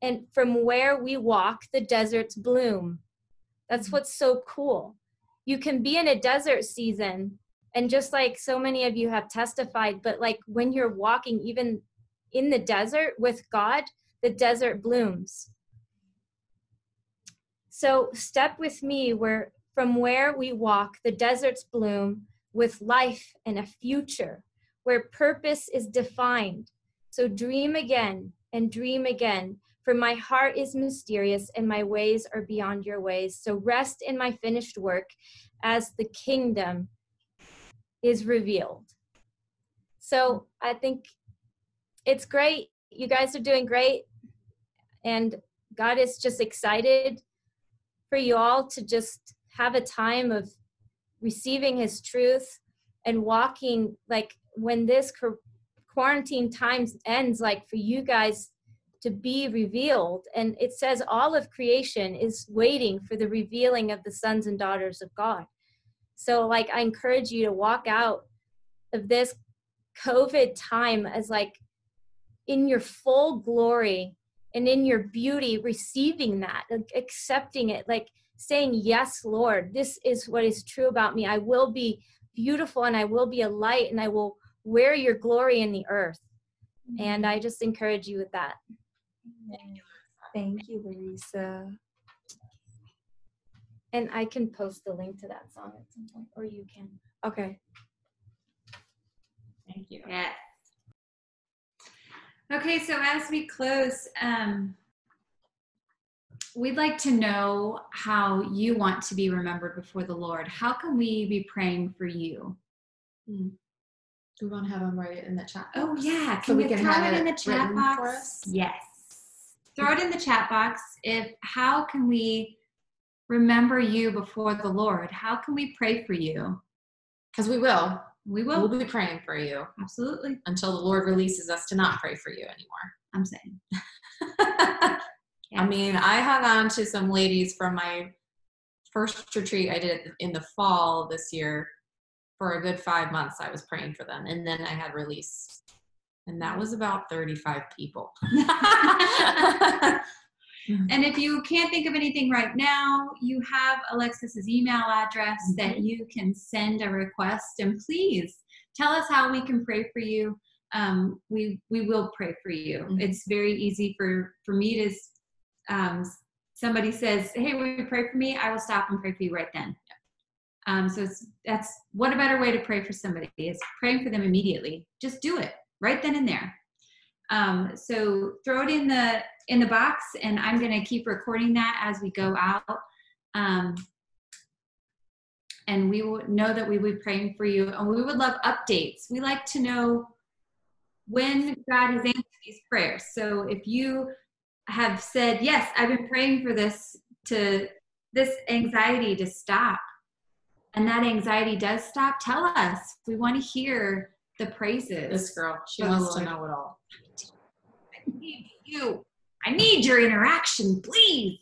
Speaker 19: and from where we walk, the deserts bloom. That's mm-hmm. what's so cool. You can be in a desert season, and just like so many of you have testified, but like when you're walking, even in the desert with God, the desert blooms. So step with me where from where we walk, the deserts bloom with life and a future where purpose is defined. So dream again and dream again, for my heart is mysterious and my ways are beyond your ways. So rest in my finished work as the kingdom is revealed. So I think it's great. You guys are doing great. And God is just excited for you all to just have a time of receiving his truth and walking like when this quarantine times ends like for you guys to be revealed. And it says all of creation is waiting for the revealing of the sons and daughters of god. So like i encourage you to walk out of this covid time as like in your full glory and in your beauty receiving that accepting it like saying yes lord this is what is true about me. I will be beautiful and i will be a light and i will wear your glory in the earth. And mm-hmm. i just encourage you with that.
Speaker 8: Thank you larissa.
Speaker 19: And i can post the link to that song at some point or you can.
Speaker 8: Okay.
Speaker 3: Thank you. Yes Okay, so as we close, um, we'd like to know how you want to be remembered before the Lord. How can we be praying for you?
Speaker 2: Do we want to have them write it in the chat? Box?
Speaker 3: Oh yeah,
Speaker 2: so
Speaker 3: can
Speaker 2: we can have
Speaker 3: it in the chat box?
Speaker 2: for us?
Speaker 3: Yes. Throw it in the chat box. If how can we remember you before the Lord? How can we pray for you?
Speaker 2: Because we will.
Speaker 3: We will.
Speaker 2: We'll be praying for you.
Speaker 3: Absolutely.
Speaker 2: Until the Lord releases us to not pray for you anymore.
Speaker 3: I'm saying. <laughs>
Speaker 2: I mean, I hung on to some ladies from my first retreat I did in the fall this year for a good five months. I was praying for them. And then I had release. And that was about 35 people. <laughs> <laughs>
Speaker 3: And if you can't think of anything right now, you have Alexis's email address
Speaker 2: Mm-hmm.
Speaker 3: that you can send a request. And please tell us how we can pray for you. Um, we we will pray for you.
Speaker 2: Mm-hmm.
Speaker 3: It's very easy for for me to. Um, somebody says, "Hey, will you pray for me?" I will stop and pray for you right then. Um, so it's, that's what a better way to pray for somebody is praying for them immediately. Just do it right then and there. Um, so throw it in the in the box, and I'm going to keep recording that as we go out. Um, and we will know that we will be praying for you, and we would love updates. We like to know when God has answered these prayers. So if you have said, "Yes, I've been praying for this to this anxiety to stop," and that anxiety does stop, tell us. We want to hear the praises.
Speaker 2: This girl, she wants to know it all.
Speaker 3: I need you. I need your interaction, please.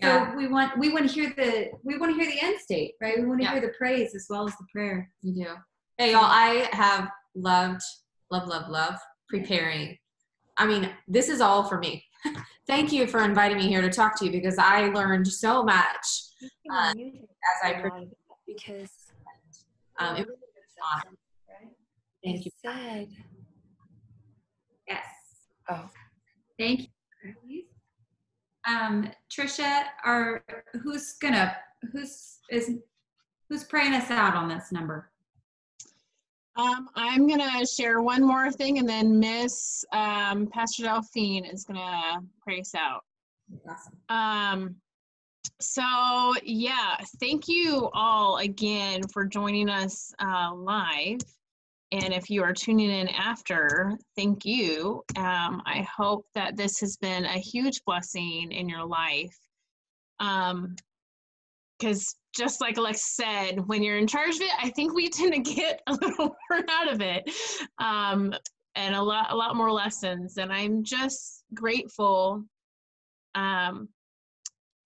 Speaker 2: Yeah.
Speaker 3: So we want we want to hear the we want to hear the end state, right? We want to
Speaker 2: Yeah.
Speaker 3: hear the praise as well as the prayer.
Speaker 2: You do. Hey, y'all, I have loved, love, love, love preparing. I mean, this is all for me. <laughs> Thank you for inviting me here to talk to you because I learned so much uh, as I prepared.
Speaker 19: because
Speaker 2: Um, it was an honor. Thank you.
Speaker 19: said
Speaker 3: Yes.
Speaker 8: Oh.
Speaker 3: Thank you. Um, Trisha, are who's gonna who's is who's praying us out on this number?
Speaker 6: Um, I'm gonna share one more thing, and then Miss um, Pastor Delphine is gonna pray us out.
Speaker 2: Awesome.
Speaker 6: Um, so yeah, thank you all again for joining us uh, live. And if you are tuning in after, thank you. Um, I hope that this has been a huge blessing in your life. Um, because just like Alex said, when you're in charge of it, I think we <laughs> tend to get a little <laughs> more out of it, um, and a lot, a lot more lessons. And I'm just grateful um,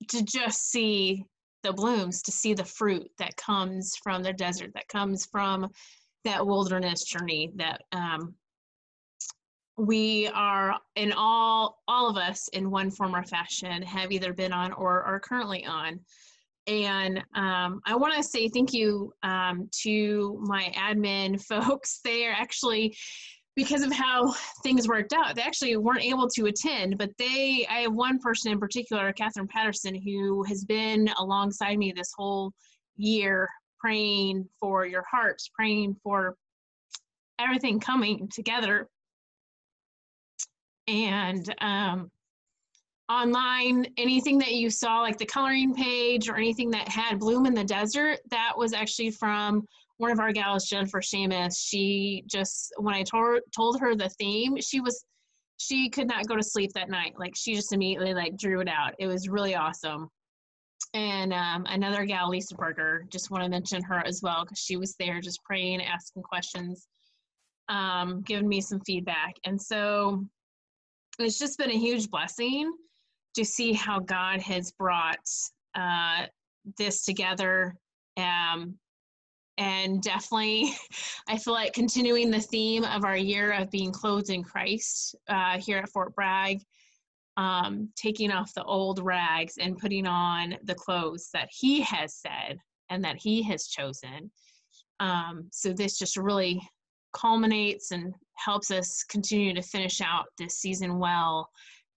Speaker 6: to just see the blooms, to see the fruit that comes from the desert, that comes from that wilderness journey that um, we are in all all of us in one form or fashion have either been on or are currently on. And um, i want to say thank you um, to my admin <laughs> folks. They are actually because of how things worked out they actually weren't able to attend but they i have one person in particular catherine patterson who has been alongside me this whole year praying for your hearts praying for everything coming together. And um, online anything that you saw like the coloring page or anything that had bloom in the desert that was actually from one of our gals jennifer Shamus. she just when i told, told her the theme she was she could not go to sleep that night. Like she just immediately like drew it out. It was really awesome and um, another gal lisa berger just want to mention her as well because she was there just praying asking questions um, giving me some feedback and so it's just been a huge blessing to see how God has brought uh, this together. Um, and definitely, <laughs> I feel like continuing the theme of our year of being clothed in Christ uh, here at Fort Bragg, um, taking off the old rags and putting on the clothes that He has said and that He has chosen. Um, so this just really culminates and helps us continue to finish out this season well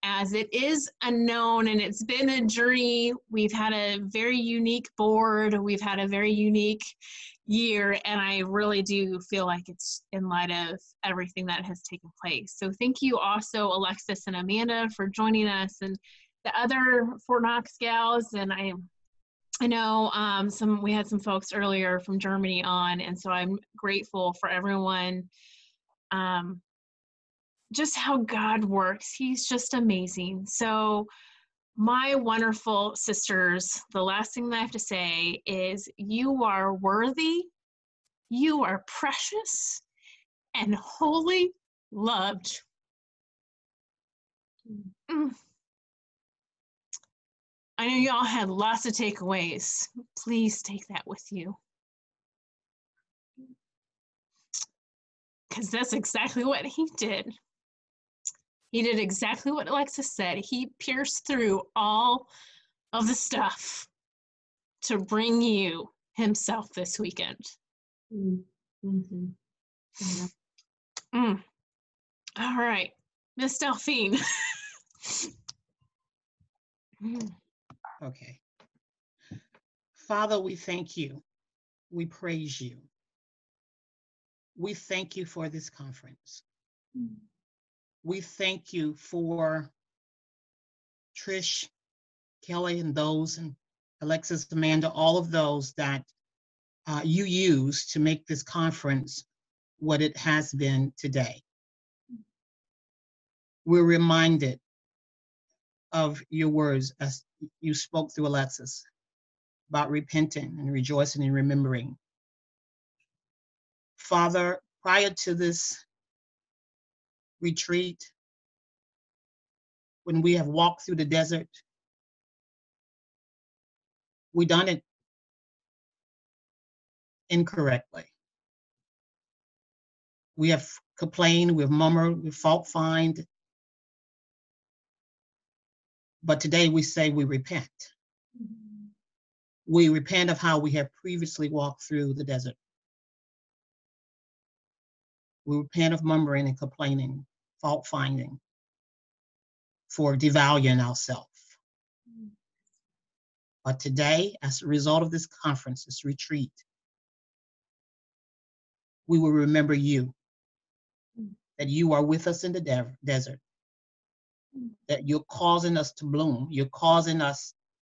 Speaker 6: as it is unknown and it's been a journey. We've had a very unique board, we've had a very unique year, and I really do feel like it's in light of everything that has taken place. So, thank you also, Alexis and Amanda, for joining us and the other Fort Knox gals. And I I know um, some we had some folks earlier from Germany on, and so I'm grateful for everyone um, just how God works. He's just amazing. So, my wonderful sisters, the last thing that I have to say is you are worthy, you are precious, and wholly loved. Mm. I know y'all had lots of takeaways. Please take that with you. Because that's exactly what he did. He did exactly what Alexis said. He pierced through all of the stuff to bring you himself this weekend. Mm-hmm. Yeah. Mm. All right, Miss Delphine. <laughs>
Speaker 21: Okay. Father, we thank you. We praise you. We thank you for this conference. Mm we thank you for Trish, Kelly, and those, and Alexis, Amanda, all of those that uh, you use to make this conference what it has been today. We're reminded of your words as you spoke through Alexis about repenting and rejoicing and remembering. Father, prior to this retreat, when we have walked through the desert, we done it incorrectly. We have complained, we've murmured, we've fault find. But today we say we repent. We repent of how we have previously walked through the desert. We repent of murmuring and complaining fault finding, for devaluing ourselves. Mm. But today, as a result of this conference, this retreat, we will remember you, mm. that you are with us in the de- desert, mm. that you're causing us to bloom, you're causing us,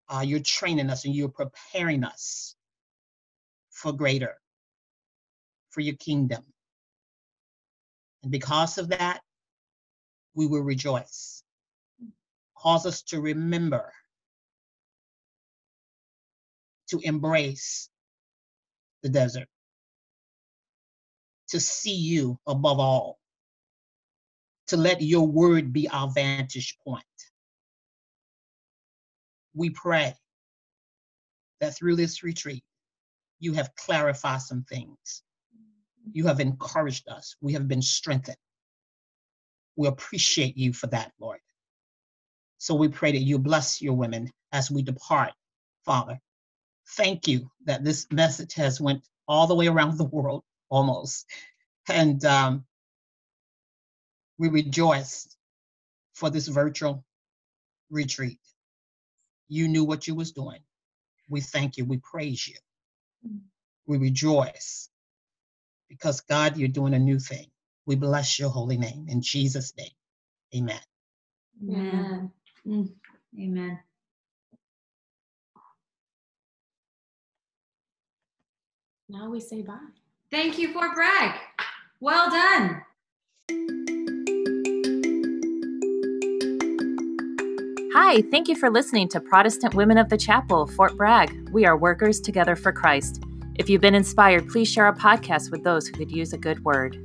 Speaker 21: uh, you're training us, and you're preparing us for greater, for your kingdom. And because of that, we will rejoice. Cause us to remember, to embrace the desert, to see you above all, to let your word be our vantage point. we pray that through this retreat, you have clarified some things. You have encouraged us. We have been strengthened. We appreciate you for that, Lord. So we pray that you bless your women as we depart, Father. Thank you that this message has went all the way around the world almost. And um, we rejoice for this virtual retreat. You knew what you was doing. We thank you. We praise you. We rejoice because God, you're doing a new thing. We bless your holy name in Jesus' name. Amen.
Speaker 2: Amen.
Speaker 3: Mm, Amen.
Speaker 2: Now we say bye.
Speaker 3: Thank you, Fort Bragg. Well done.
Speaker 13: Hi, thank you for listening to Protestant Women of the Chapel, Fort Bragg. We are workers together for Christ. If you've been inspired, please share our podcast with those who could use a good word.